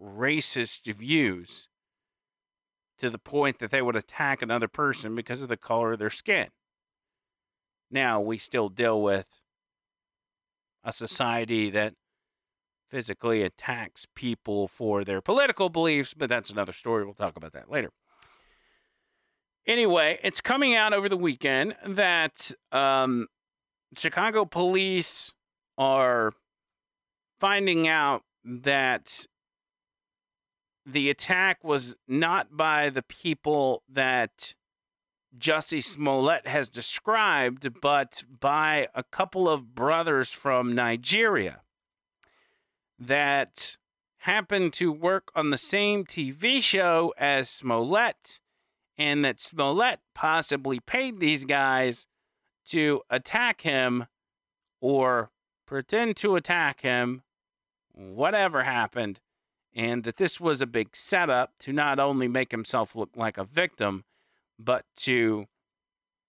racist views to the point that they would attack another person because of the color of their skin. Now, we still deal with a society that physically attacks people for their political beliefs, but that's another story. We'll talk about that later. Anyway, it's coming out over the weekend that um, Chicago police are finding out that the attack was not by the people that Jussie Smollett has described, but by a couple of brothers from Nigeria that happened to work on the same TV show as Smollett, and that Smollett possibly paid these guys to attack him or pretend to attack him, whatever happened, and that this was a big setup to not only make himself look like a victim but to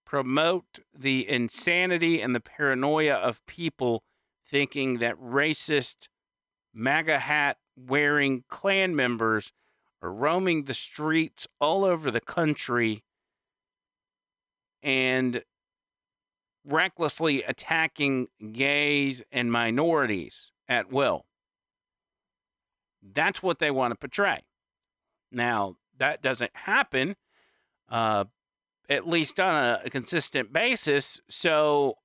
promote the insanity and the paranoia of people thinking that racist MAGA hat wearing Klan members are roaming the streets all over the country and recklessly attacking gays and minorities at will. That's what they want to portray. Now, that doesn't happen uh, at least on a, a consistent basis. So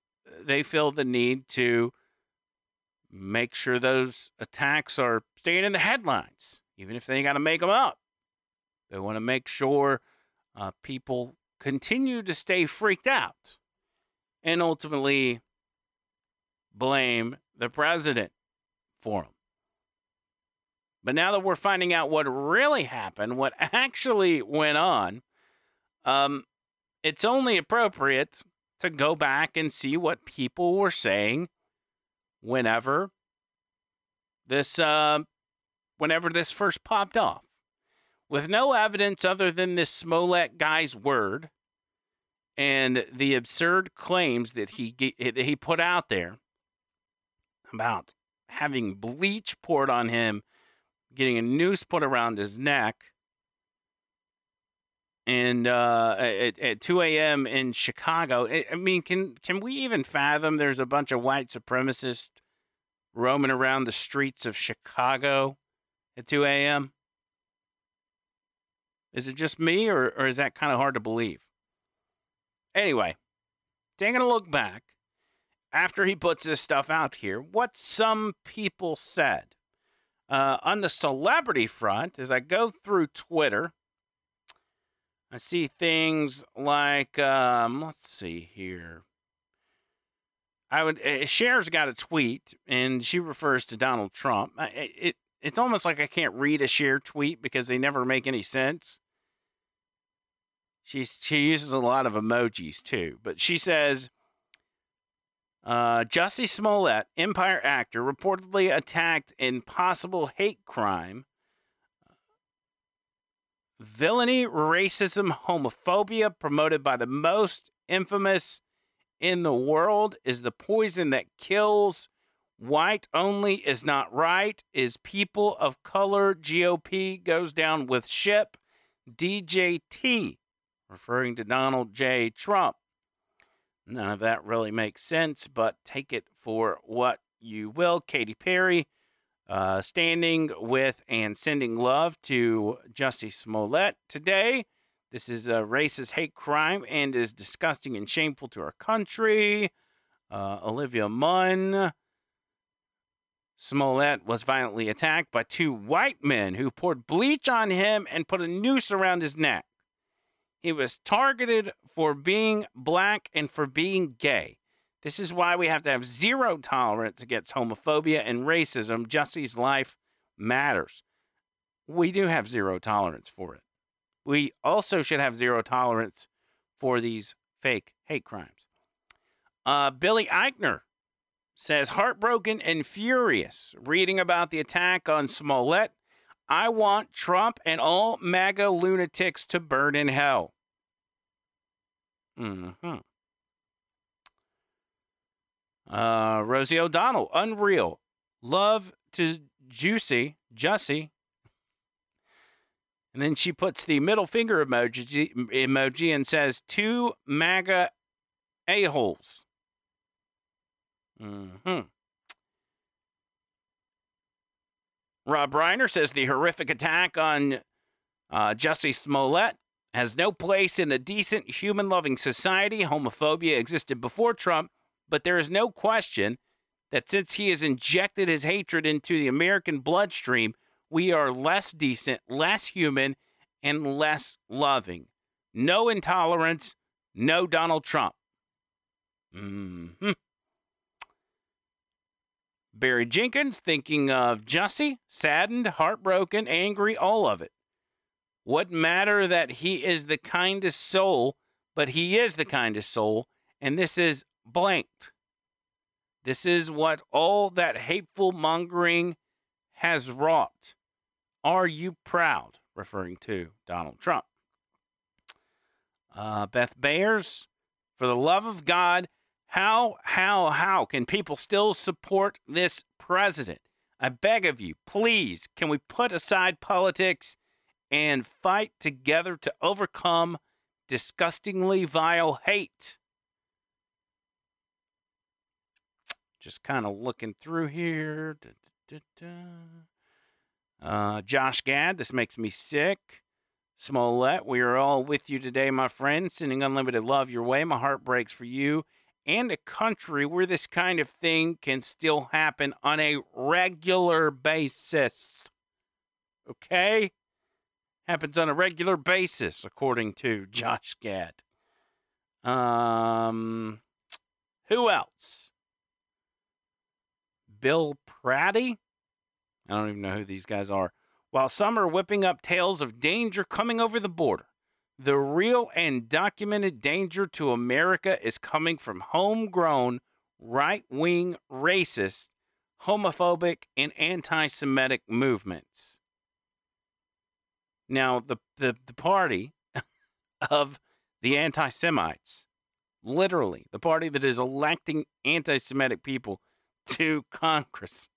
they feel the need to make sure those attacks are staying in the headlines, even if they ain't got to make them up. They want to make sure uh, people continue to stay freaked out and ultimately blame the president for them. But now that we're finding out what really happened, what actually went on, um, it's only appropriate to go back and see what people were saying whenever this uh, whenever this first popped off. With no evidence other than this Smollett guy's word and the absurd claims that he that he put out there about having bleach poured on him, getting a noose put around his neck, and uh, at, at 2 a.m. in Chicago. I, I mean, can can we even fathom there's a bunch of white supremacists roaming around the streets of Chicago at 2 a.m.? Is it just me, or, or is that kind of hard to believe? Anyway, taking a look back, after he puts this stuff out here, what some people said. Uh, on the celebrity front, as I go through Twitter, I see things like, um, let's see here. I would uh, Cher's got a tweet, and she refers to Donald Trump. I, it it's almost like I can't read a Cher tweet because they never make any sense. She she uses a lot of emojis too, but she says, uh, Jussie Smollett, Empire actor, reportedly attacked in possible hate crime, villainy, racism, homophobia promoted by the most infamous in the world is the poison that kills. White only is not right. Is people of color GOP goes down with ship. DJT, referring to Donald J. Trump. None of that really makes sense, but take it for what you will. Katy Perry uh, standing with and sending love to Jussie Smollett today. This is a racist hate crime and is disgusting and shameful to our country. Uh, Olivia Munn. Smollett was violently attacked by two white men who poured bleach on him and put a noose around his neck. He was targeted for being black and for being gay. This is why we have to have zero tolerance against homophobia and racism. Jussie's life matters. We do have zero tolerance for it. We also should have zero tolerance for these fake hate crimes. Uh, Billy Eichner says, heartbroken and furious reading about the attack on Smollett. I want Trump and all MAGA lunatics to burn in hell. Mm-hmm. Uh, Rosie O'Donnell, unreal. Love to Juicy, Jussie. And then she puts the middle finger emoji, emoji and says, two MAGA a-holes. Mm-hmm. Rob Reiner says the horrific attack on uh, Jussie Smollett has no place in a decent, human loving society. Homophobia existed before Trump, but there is no question that since he has injected his hatred into the American bloodstream, we are less decent, less human, and less loving. No intolerance, no Donald Trump. Mm-hmm. Barry Jenkins thinking of Jussie, saddened, heartbroken, angry, all of it. What matter that he is the kindest soul, but he is the kindest soul, and this is blanked. This is what all that hateful mongering has wrought. Are you proud? Referring to Donald Trump. Uh, Beth Behrs, for the love of God, how, how, how can people still support this president? I beg of you, please, can we put aside politics and fight together to overcome disgustingly vile hate? Just kind of looking through here. Da, da, da, uh, Josh Gad, this makes me sick. Smollett, we are all with you today, my friend. Sending unlimited love your way. My heart breaks for you and a country where this kind of thing can still happen on a regular basis. Okay? Happens on a regular basis, according to Josh Gad. Um, who else? Bill Prady. I don't even know who these guys are. While some are whipping up tales of danger coming over the border, the real and documented danger to America is coming from homegrown right wing racist, homophobic, and anti Semitic movements. Now, the, the, the party of the anti Semites, literally, the party that is electing anti Semitic people to Congress,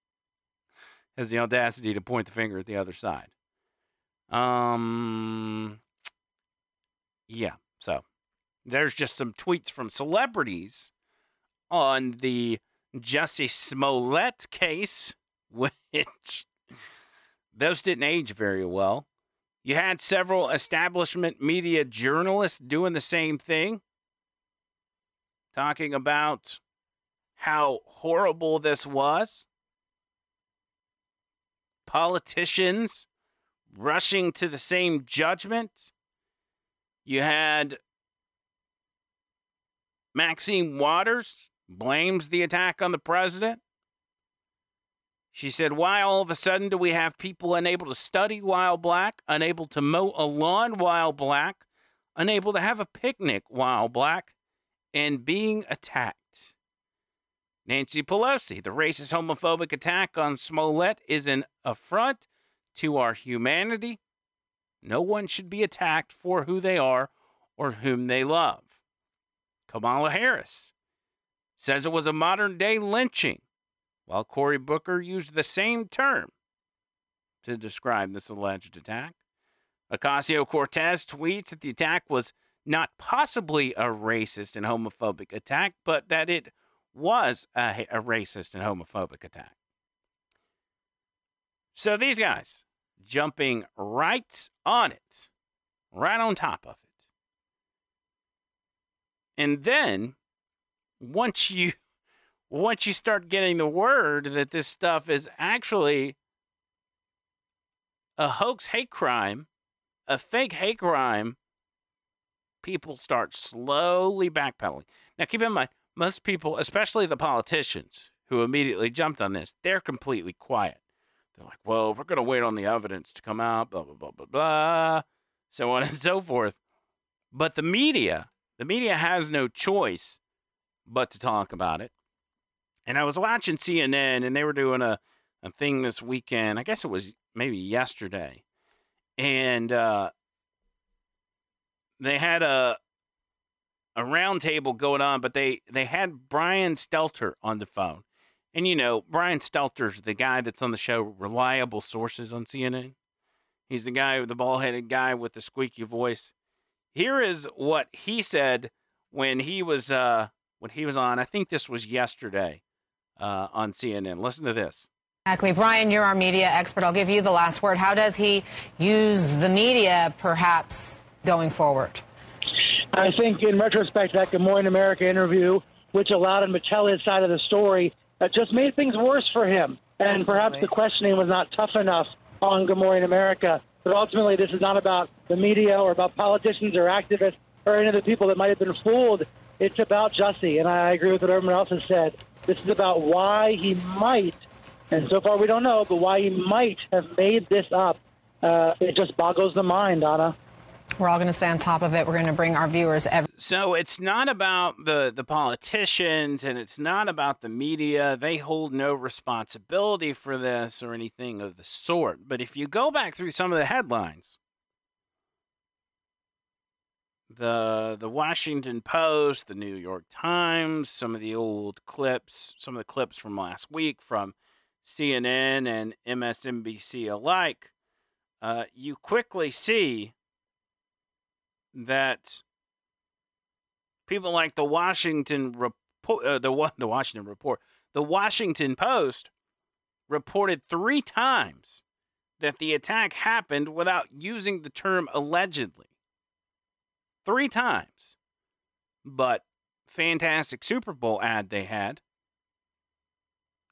has the audacity to point the finger at the other side. Um, yeah, so there's just some tweets from celebrities on the Jussie Smollett case, which those didn't age very well. You had several establishment media journalists doing the same thing, talking about how horrible this was. Politicians rushing to the same judgment. You had Maxine Waters blames the attack on the president. She said, Why all of a sudden do we have people unable to study while black, unable to mow a lawn while black, unable to have a picnic while black, and being attacked? Nancy Pelosi, the racist homophobic attack on Smollett is an affront to our humanity. No one should be attacked for who they are or whom they love. Kamala Harris says it was a modern day lynching, while Cory Booker used the same term to describe this alleged attack. Ocasio Cortez tweets that the attack was not possibly a racist and homophobic attack, but that it was a, a racist and homophobic attack. So these guys jumping right on it, right on top of it. And then once you once you start getting the word that this stuff is actually a hoax hate crime, a fake hate crime, people start slowly backpedaling. Now keep in mind, most people, especially the politicians who immediately jumped on this, they're completely quiet. They're like, well, we're going to wait on the evidence to come out, blah, blah, blah, blah, blah, so on and so forth. But the media, the media has no choice but to talk about it. And I was watching CNN and they were doing a, a thing this weekend. I guess it was maybe yesterday. And uh, they had a a roundtable going on, but they they had Brian Stelter on the phone. And you know, Brian Stelter's the guy that's on the show Reliable Sources on CNN. He's the guy, the ball-headed guy with the squeaky voice. Here is what he said when he was uh, when he was on. I think this was yesterday uh, on CNN. Listen to this. Exactly. Brian, you're our media expert. I'll give you the last word. How does he use the media, perhaps, going forward? I think, in retrospect, that Good Morning America interview, which allowed him to tell his side of the story, that just made things worse for him. And perhaps the questioning was not tough enough on Good Morning America. But ultimately, this is not about the media or about politicians or activists or any of the people that might have been fooled it's about Jussie, and I agree with what everyone else has said. This is about why he might, and so far we don't know, but why he might have made this up. Uh, it just boggles the mind, Anna. We're all going to stay on top of it. We're going to bring our viewers every. So it's not about the the politicians and it's not about the media. They hold no responsibility for this or anything of the sort. But if you go back through some of the headlines, the the Washington Post, the New York Times, some of the old clips, some of the clips from last week from CNN and MSNBC alike, uh, you quickly see that people like the Washington report, uh, the the Washington report, the Washington Post reported three times that the attack happened without using the term allegedly three times. But fantastic Super Bowl ad they had.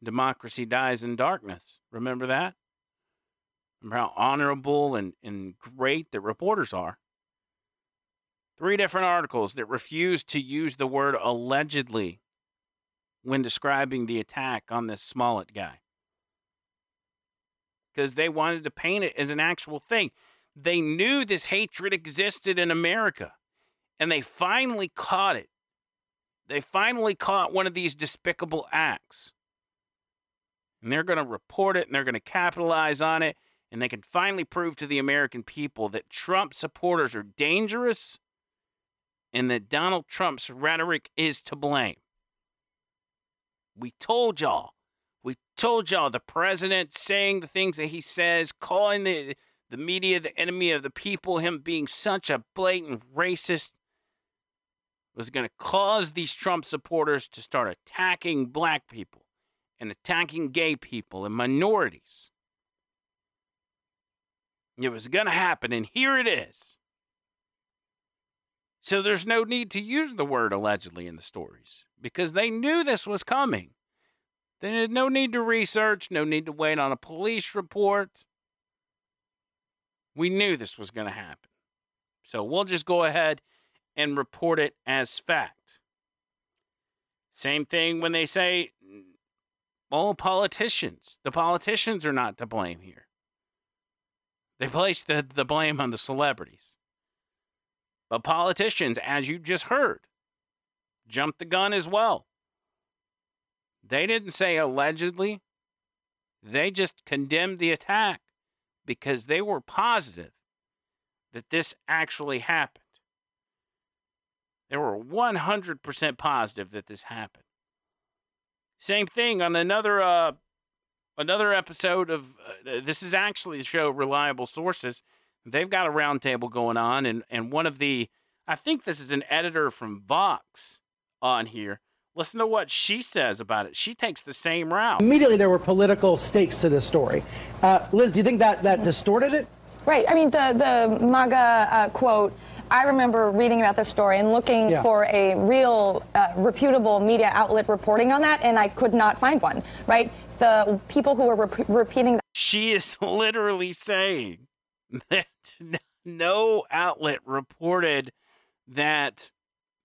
Democracy dies in darkness. Remember that? Remember how honorable and, and great the reporters are? Three different articles that refused to use the word allegedly when describing the attack on this Smollett guy. because they wanted to paint it as an actual thing. They knew this hatred existed in America, and they finally caught it. They finally caught one of these despicable acts. And they're going to report it and they're going to capitalize on it. And they can finally prove to the American people that Trump supporters are dangerous and that Donald Trump's rhetoric is to blame. We told y'all. We told y'all the president saying the things that he says, calling the, the media the enemy of the people, him being such a blatant racist, was going to cause these Trump supporters to start attacking black people and attacking gay people and minorities. It was going to happen, and here it is. So there's no need to use the word allegedly in the stories because they knew this was coming. They had no need to research, no need to wait on a police report. We knew this was going to happen. So we'll just go ahead and report it as fact. Same thing when they say all politicians. The politicians are not to blame here. They place the, the blame on the celebrities. But politicians, as you just heard, jumped the gun as well. They didn't say allegedly, they just condemned the attack because they were positive that this actually happened. They were 100% positive that this happened. Same thing on another uh, another episode of uh, this is actually the show Reliable Sources. They've got a roundtable going on, and and one of the I think this is an editor from Vox on here. Listen to what she says about it. She takes the same route. Immediately, there were political stakes to this story. Uh, Liz, do you think that that distorted it? Right. I mean, the the MAGA uh, quote. I remember reading about this story and looking Yeah. for a real, uh, reputable media outlet reporting on that, and I could not find one. Right. The people who were rep- repeating that. She is literally saying that no outlet reported that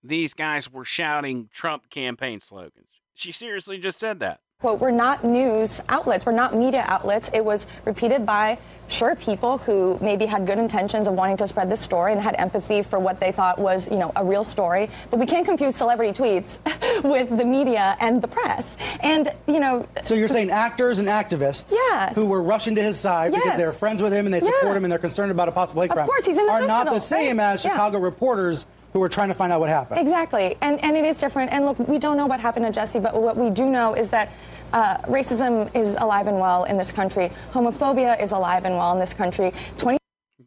these guys were shouting Trump campaign slogans. She seriously just said that. Quote, we're not news outlets. We're not media outlets. It was repeated by, sure, people who maybe had good intentions of wanting to spread this story and had empathy for what they thought was, you know, a real story. But we can't confuse celebrity tweets with the media and the press. And, you know, So you're saying actors and activists Yes. who were rushing to his side because they're friends with him and they support Yeah. him and they're concerned about a possible hate Of crime course, he's in the are not the same right? as Yeah. Chicago reporters who are trying to find out what happened. Exactly, and and it is different. And look, we don't know what happened to Jussie, but what we do know is that uh, racism is alive and well in this country. Homophobia is alive and well in this country. Twenty.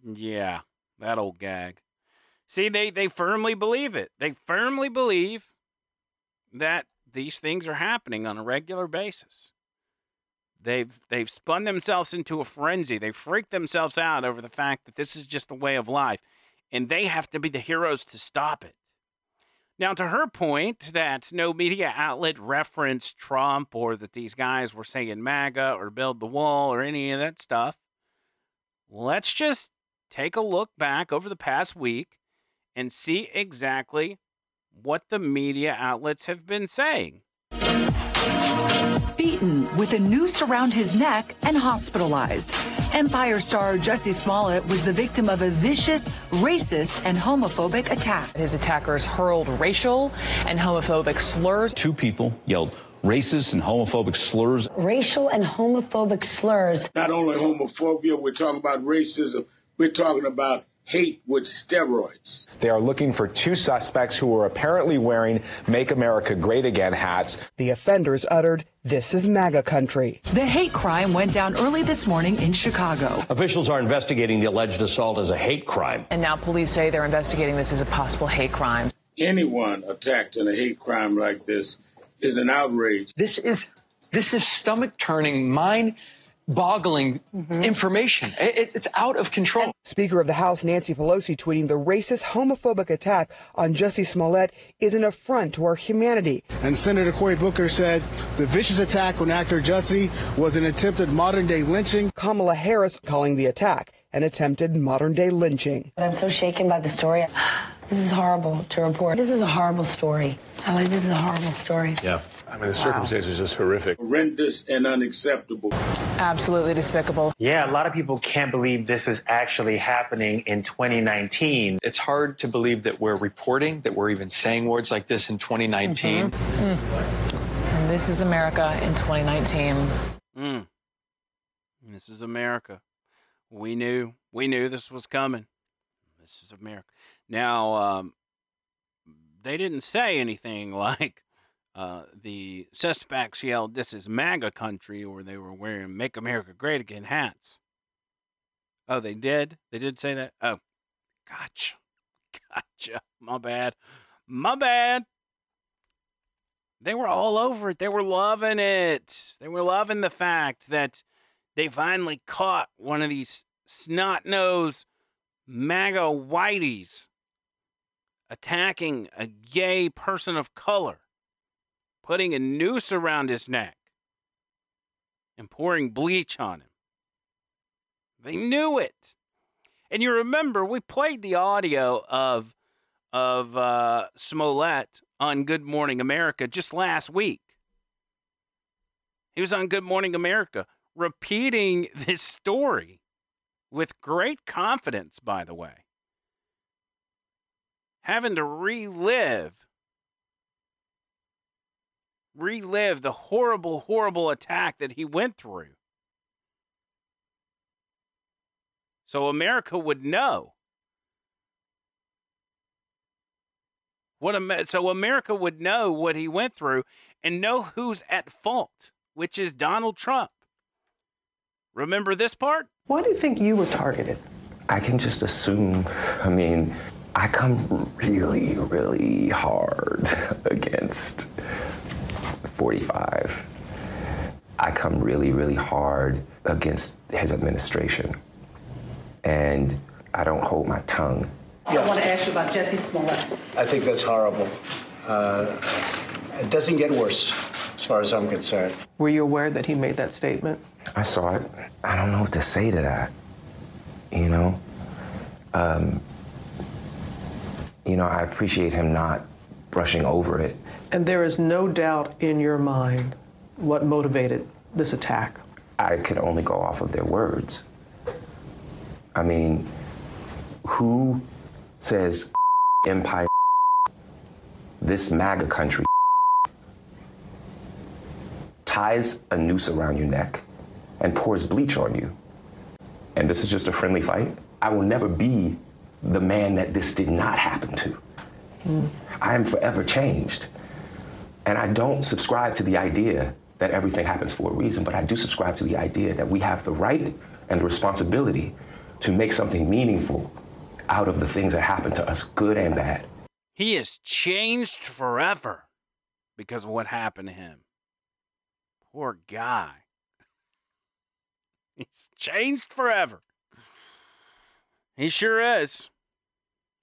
Yeah, that old gag. See, they, they firmly believe it. They firmly believe that these things are happening on a regular basis. They've they've spun themselves into a frenzy. They freaked themselves out over the fact that this is just a way of life, and they have to be the heroes to stop it. Now, to her point that no media outlet referenced Trump or that these guys were saying MAGA or build the wall or any of that stuff, let's just take a look back over the past week and see exactly what the media outlets have been saying. Beaten with a noose around his neck and hospitalized. Empire star Jussie Smollett was the victim of a vicious, racist, and homophobic attack. His attackers hurled racial and homophobic slurs. Two people yelled racist and homophobic slurs. racial and homophobic slurs. Not only homophobia, we're talking about racism, we're talking about hate with steroids. They are looking for two suspects who were apparently wearing Make America Great Again hats. The offenders uttered, This is MAGA country. The hate crime went down early this morning in Chicago. Officials are investigating the alleged assault as a hate crime. And now police say they're investigating this as a possible hate crime. Anyone attacked in a hate crime like this is an outrage. This is this is stomach turning, mind boggling mm-hmm. information. It- it's, it's out of control. Speaker of the House Nancy Pelosi tweeting the racist, homophobic attack on Jussie Smollett is an affront to our humanity. And Senator Cory Booker said the vicious attack on actor Jussie was an attempted modern day lynching. Kamala Harris calling the attack an attempted modern day lynching. But I'm so shaken by the story. This is horrible to report. This is a horrible story. I like this is a horrible story. Yeah. I mean, the circumstances are just horrific. Horrendous and unacceptable. Absolutely despicable. Yeah, a lot of people can't believe this is actually happening in 2019. It's hard to believe that we're reporting, that we're even saying words like this in 2019. And this is America in 2019. Mm. This is America. We knew. We knew this was coming. This is America. Now, um, they didn't say anything like uh, the suspects yelled, This is MAGA country, or they were wearing Make America Great Again hats. Oh, they did? They did say that? Oh, gotcha. Gotcha. My bad. My bad. They were all over it. They were loving it. They were loving the fact that they finally caught one of these snot nosed MAGA whiteys attacking a gay person of color, putting a noose around his neck, and pouring bleach on him. They knew it. And you remember we played the audio of of uh, Smollett on Good Morning America just last week. He was on Good Morning America repeating this story with great confidence, by the way. Having to relive relive the horrible, horrible attack that he went through. So America would know. What Am- so America would know what he went through and know who's at fault, which is Donald Trump. Remember this part? Why do you think you were targeted? I can just assume, I mean, I come really, really hard against 45. I come really, really hard against his administration. And I don't hold my tongue. I want to ask you about Jussie Smollett. I think that's horrible. Uh, it doesn't get worse, as far as I'm concerned. Were you aware that he made that statement? I saw it. I don't know what to say to that. You know? Um, you know, I appreciate him not brushing over it. And there is no doubt in your mind what motivated this attack. I could only go off of their words. I mean, who says empire, this MAGA country, ties a noose around your neck and pours bleach on you? And this is just a friendly fight? I will never be the man that this did not happen to. Hmm. I am forever changed. And I don't subscribe to the idea that everything happens for a reason, but I do subscribe to the idea that we have the right and the responsibility to make something meaningful out of the things that happen to us, good and bad. He is changed forever because of what happened to him. Poor guy. He's changed forever. He sure is.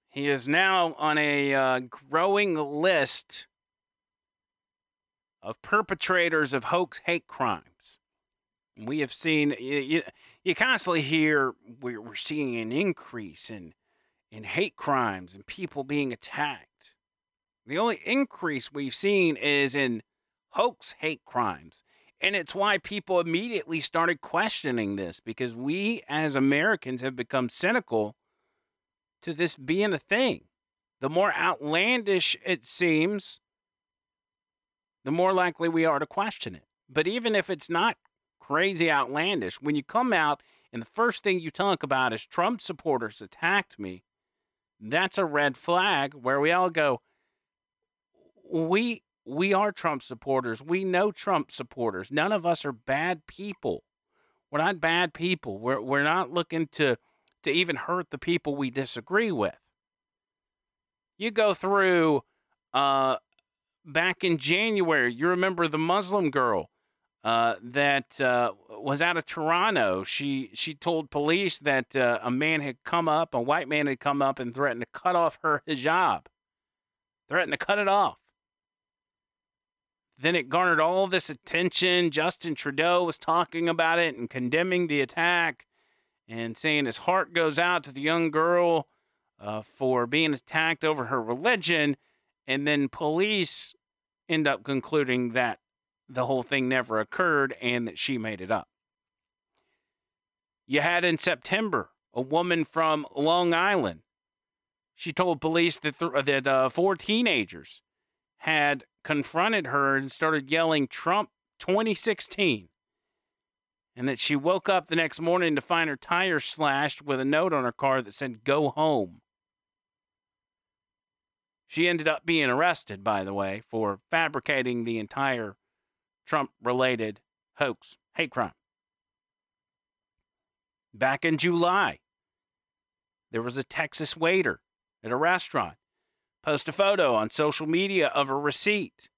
He is now on a uh, growing list of perpetrators of hoax hate crimes. We have seen, you, you, constantly hear we're, we're seeing an increase in, in hate crimes and people being attacked. The only increase we've seen is in hoax hate crimes. And it's why people immediately started questioning this because we as Americans have become cynical to this being a thing. The more outlandish it seems, the more likely we are to question it. But even if it's not crazy outlandish, when you come out and the first thing you talk about is Trump supporters attacked me, that's a red flag where we all go, we we are Trump supporters. We know Trump supporters. None of us are bad people. We're not bad people. We're we're not looking to to even hurt the people we disagree with. You go through uh back in January, you remember the Muslim girl uh, that uh, was out of Toronto. She she told police that uh, a man had come up, a white man had come up and threatened to cut off her hijab, threatened to cut it off. Then it garnered all this attention. Justin Trudeau was talking about it and condemning the attack and saying his heart goes out to the young girl uh, for being attacked over her religion. And then police end up concluding that the whole thing never occurred and that she made it up. You had in September a woman from Long Island. She told police that th- that uh, four teenagers had confronted her and started yelling Trump 2016 and that she woke up the next morning to find her tire slashed with a note on her car that said go home. She ended up being arrested, by the way, for fabricating the entire Trump related hoax, hate crime. Back in July, there was a Texas waiter at a restaurant post a photo on social media of a receipt.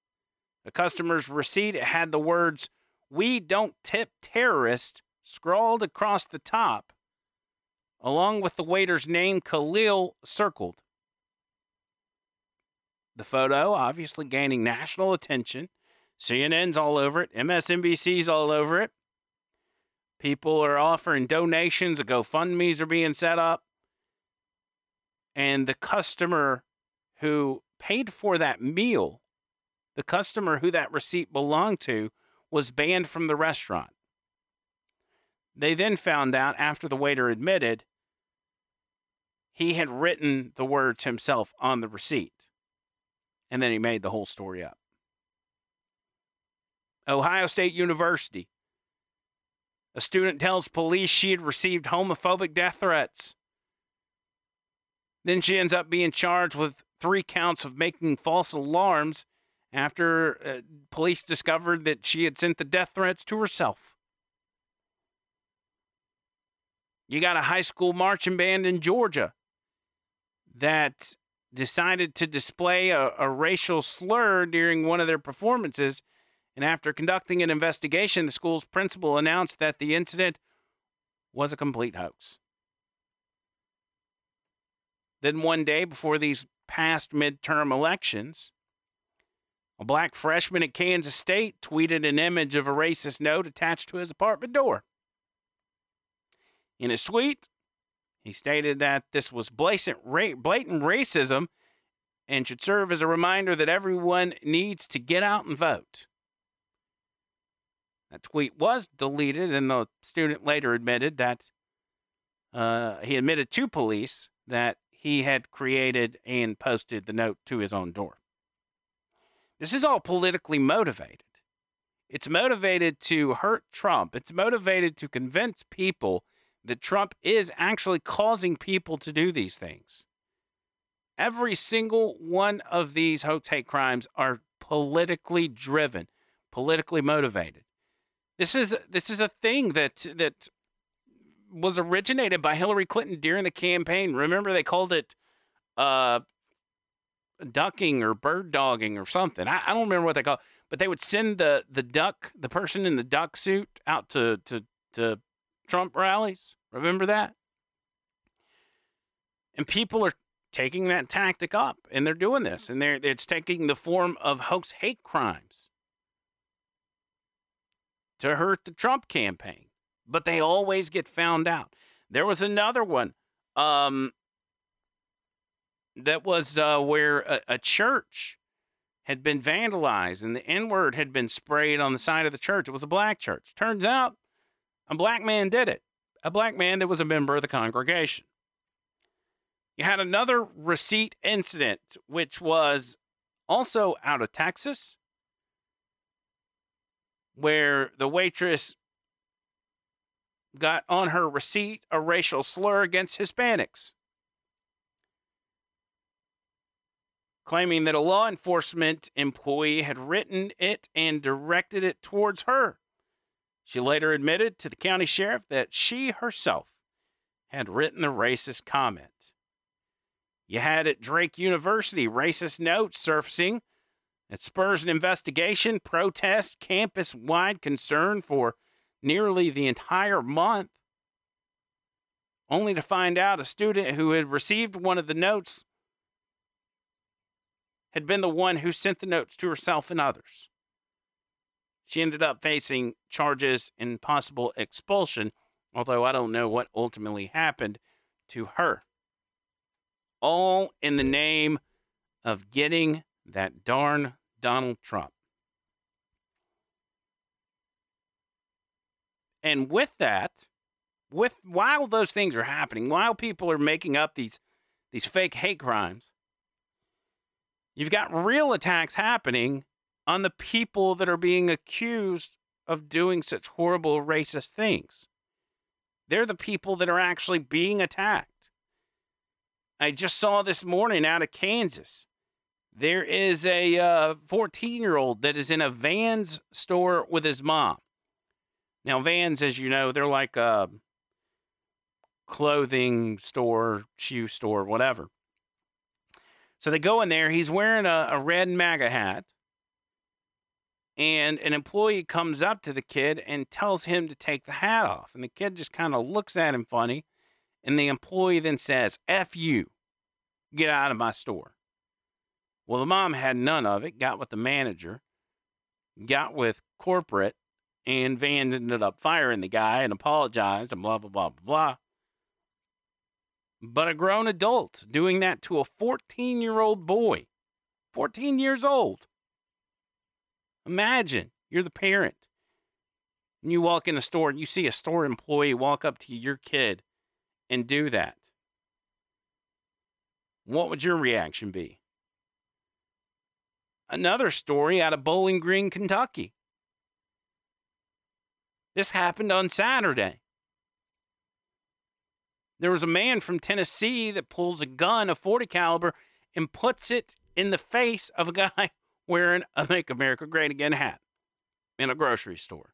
The customer's receipt had the words, We don't tip terrorists, scrawled across the top, along with the waiter's name, Khalil, circled. The photo obviously gaining national attention. CNN's all over it, MSNBC's all over it. People are offering donations, the GoFundMe's are being set up. And the customer who paid for that meal, the customer who that receipt belonged to, was banned from the restaurant. They then found out after the waiter admitted he had written the words himself on the receipt. And then he made the whole story up. Ohio State University. A student tells police she had received homophobic death threats. Then she ends up being charged with three counts of making false alarms after uh, police discovered that she had sent the death threats to herself. You got a high school marching band in Georgia that decided to display a, a, racial slur during one of their performances. And after conducting an investigation, the school's principal announced that the incident was a complete hoax. Then, one day before these past midterm elections, a black freshman at Kansas State tweeted an image of a racist note attached to his apartment door. In his tweet, he stated that this was blatant, racism and should serve as a reminder that everyone needs to get out and vote. That tweet was deleted, and the student later admitted that uh, he admitted to police that he had created and posted the note to his own door. This is all politically motivated. It's motivated to hurt Trump. It's motivated to convince people that Trump is actually causing people to do these things. Every single one of these hoax hate crimes are politically driven, politically motivated. This is this is a thing that that was originated by Hillary Clinton during the campaign. Remember, they called it uh, ducking or bird dogging or something. I, I don't remember what they call, but they would send the the duck, the person in the duck suit, out to to to Trump rallies. Remember that? And people are taking that tactic up and they're doing this and they're it's taking the form of hoax hate crimes to hurt the Trump campaign. But they always get found out. There was another one um, that was uh, where a, a church had been vandalized and the N word had been sprayed on the side of the church. It was a black church. Turns out a black man did it, a black man that was a member of the congregation. You had another receipt incident, which was also out of Texas, where the waitress got on her receipt a racial slur against Hispanics, claiming that a law enforcement employee had written it and directed it towards her. She later admitted to the county sheriff that she herself had written the racist comment. You had at Drake University racist notes surfacing that spurs an investigation, protest, campus wide concern for nearly the entire month, only to find out a student who had received one of the notes had been the one who sent the notes to herself and others. She ended up facing charges and possible expulsion, although I don't know what ultimately happened to her. All in the name of getting that darn Donald Trump. And with that, with while those things are happening, while people are making up these these fake hate crimes, you've got real attacks happening on the people that are being accused of doing such horrible racist things. They're the people that are actually being attacked. I just saw this morning out of Kansas. There is a 14 uh, year old that is in a Vans store with his mom. Now, Vans, as you know, they're like a clothing store, shoe store, whatever. So they go in there. He's wearing a, a red MAGA hat. And an employee comes up to the kid and tells him to take the hat off. And the kid just kind of looks at him funny. And the employee then says, F you, get out of my store. Well, the mom had none of it, got with the manager, got with corporate, and Van ended up firing the guy and apologized and blah, blah, blah, blah, blah. But a grown adult doing that to a 14 year old boy, 14 years old. Imagine you're the parent. And you walk in a store and you see a store employee walk up to your kid and do that. What would your reaction be? Another story out of Bowling Green, Kentucky. This happened on Saturday. There was a man from Tennessee that pulls a gun, a 40 caliber, and puts it in the face of a guy wearing a Make America Great Again hat in a grocery store.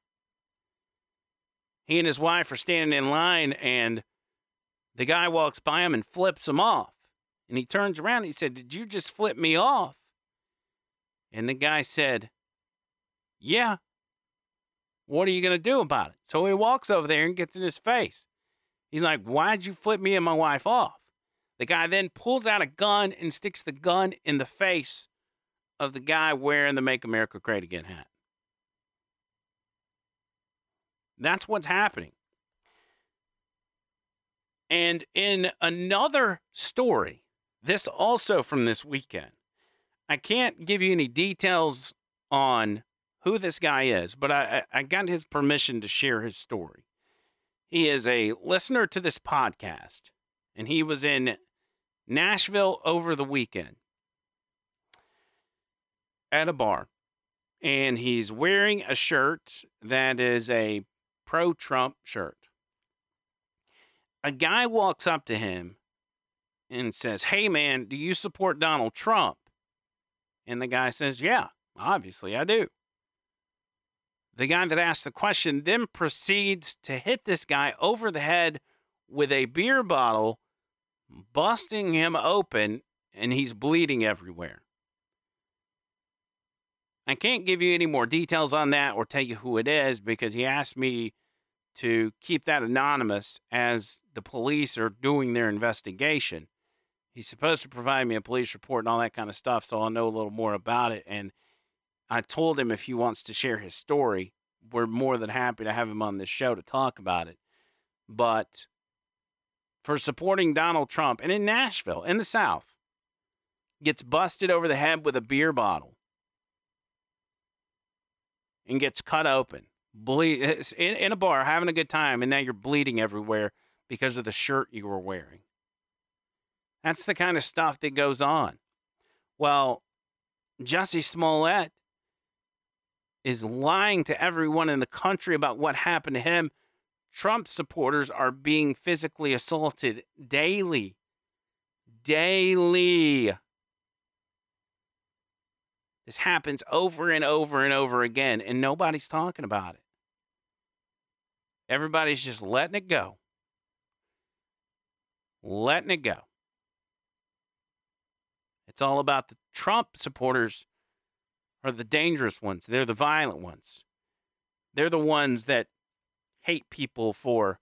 He and his wife are standing in line, and the guy walks by him and flips him off. And he turns around and he said, Did you just flip me off? And the guy said, Yeah. What are you going to do about it? So he walks over there and gets in his face. He's like, Why'd you flip me and my wife off? The guy then pulls out a gun and sticks the gun in the face of the guy wearing the Make America Great Again hat. That's what's happening. And in another story, this also from this weekend, I can't give you any details on who this guy is, but I, I got his permission to share his story. He is a listener to this podcast, and he was in Nashville over the weekend at a bar, and he's wearing a shirt that is a pro Trump shirt. A guy walks up to him and says, Hey, man, do you support Donald Trump? And the guy says, Yeah, obviously I do. The guy that asked the question then proceeds to hit this guy over the head with a beer bottle, busting him open, and he's bleeding everywhere. I can't give you any more details on that or tell you who it is because he asked me to keep that anonymous as the police are doing their investigation. He's supposed to provide me a police report and all that kind of stuff, so I'll know a little more about it. And I told him if he wants to share his story, we're more than happy to have him on this show to talk about it. But for supporting Donald Trump and in Nashville, in the South, gets busted over the head with a beer bottle and gets cut open, bleed eh, in, in a bar, having a good time, and now you're bleeding everywhere because of the shirt you were wearing. That's the kind of stuff that goes on. Well, Jussie Smollett is lying to everyone in the country about what happened to him. Trump supporters are being physically assaulted daily. Daily. This happens over and over and over again, and nobody's talking about it. Everybody's just letting it go. Letting it go. It's all about the Trump supporters are the dangerous ones. They're the violent ones. They're the ones that hate people for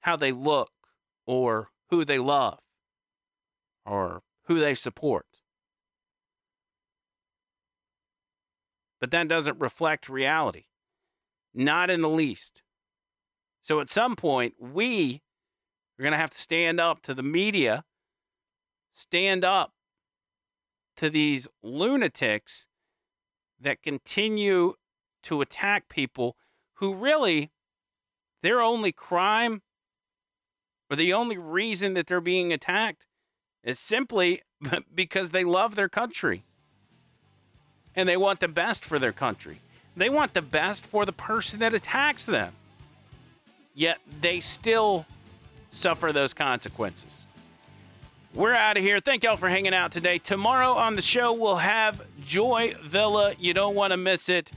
how they look or who they love or who they support. But that doesn't reflect reality, not in the least. So at some point, we are going to have to stand up to the media, stand up to these lunatics that continue to attack people who really their only crime or the only reason that they're being attacked is simply because they love their country and they want the best for their country. They want the best for the person that attacks them. Yet they still suffer those consequences. We're out of here. Thank y'all for hanging out today. Tomorrow on the show, we'll have Joy Villa. You don't want to miss it.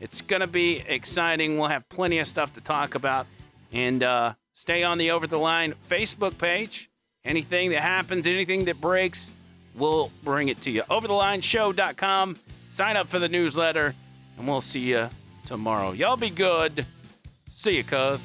It's going to be exciting. We'll have plenty of stuff to talk about. And uh, stay on the Over the Line Facebook page. Anything that happens, anything that breaks, we'll bring it to you. OverTheLineShow.com. Sign up for the newsletter, and we'll see you tomorrow. Y'all be good. See you, cuz.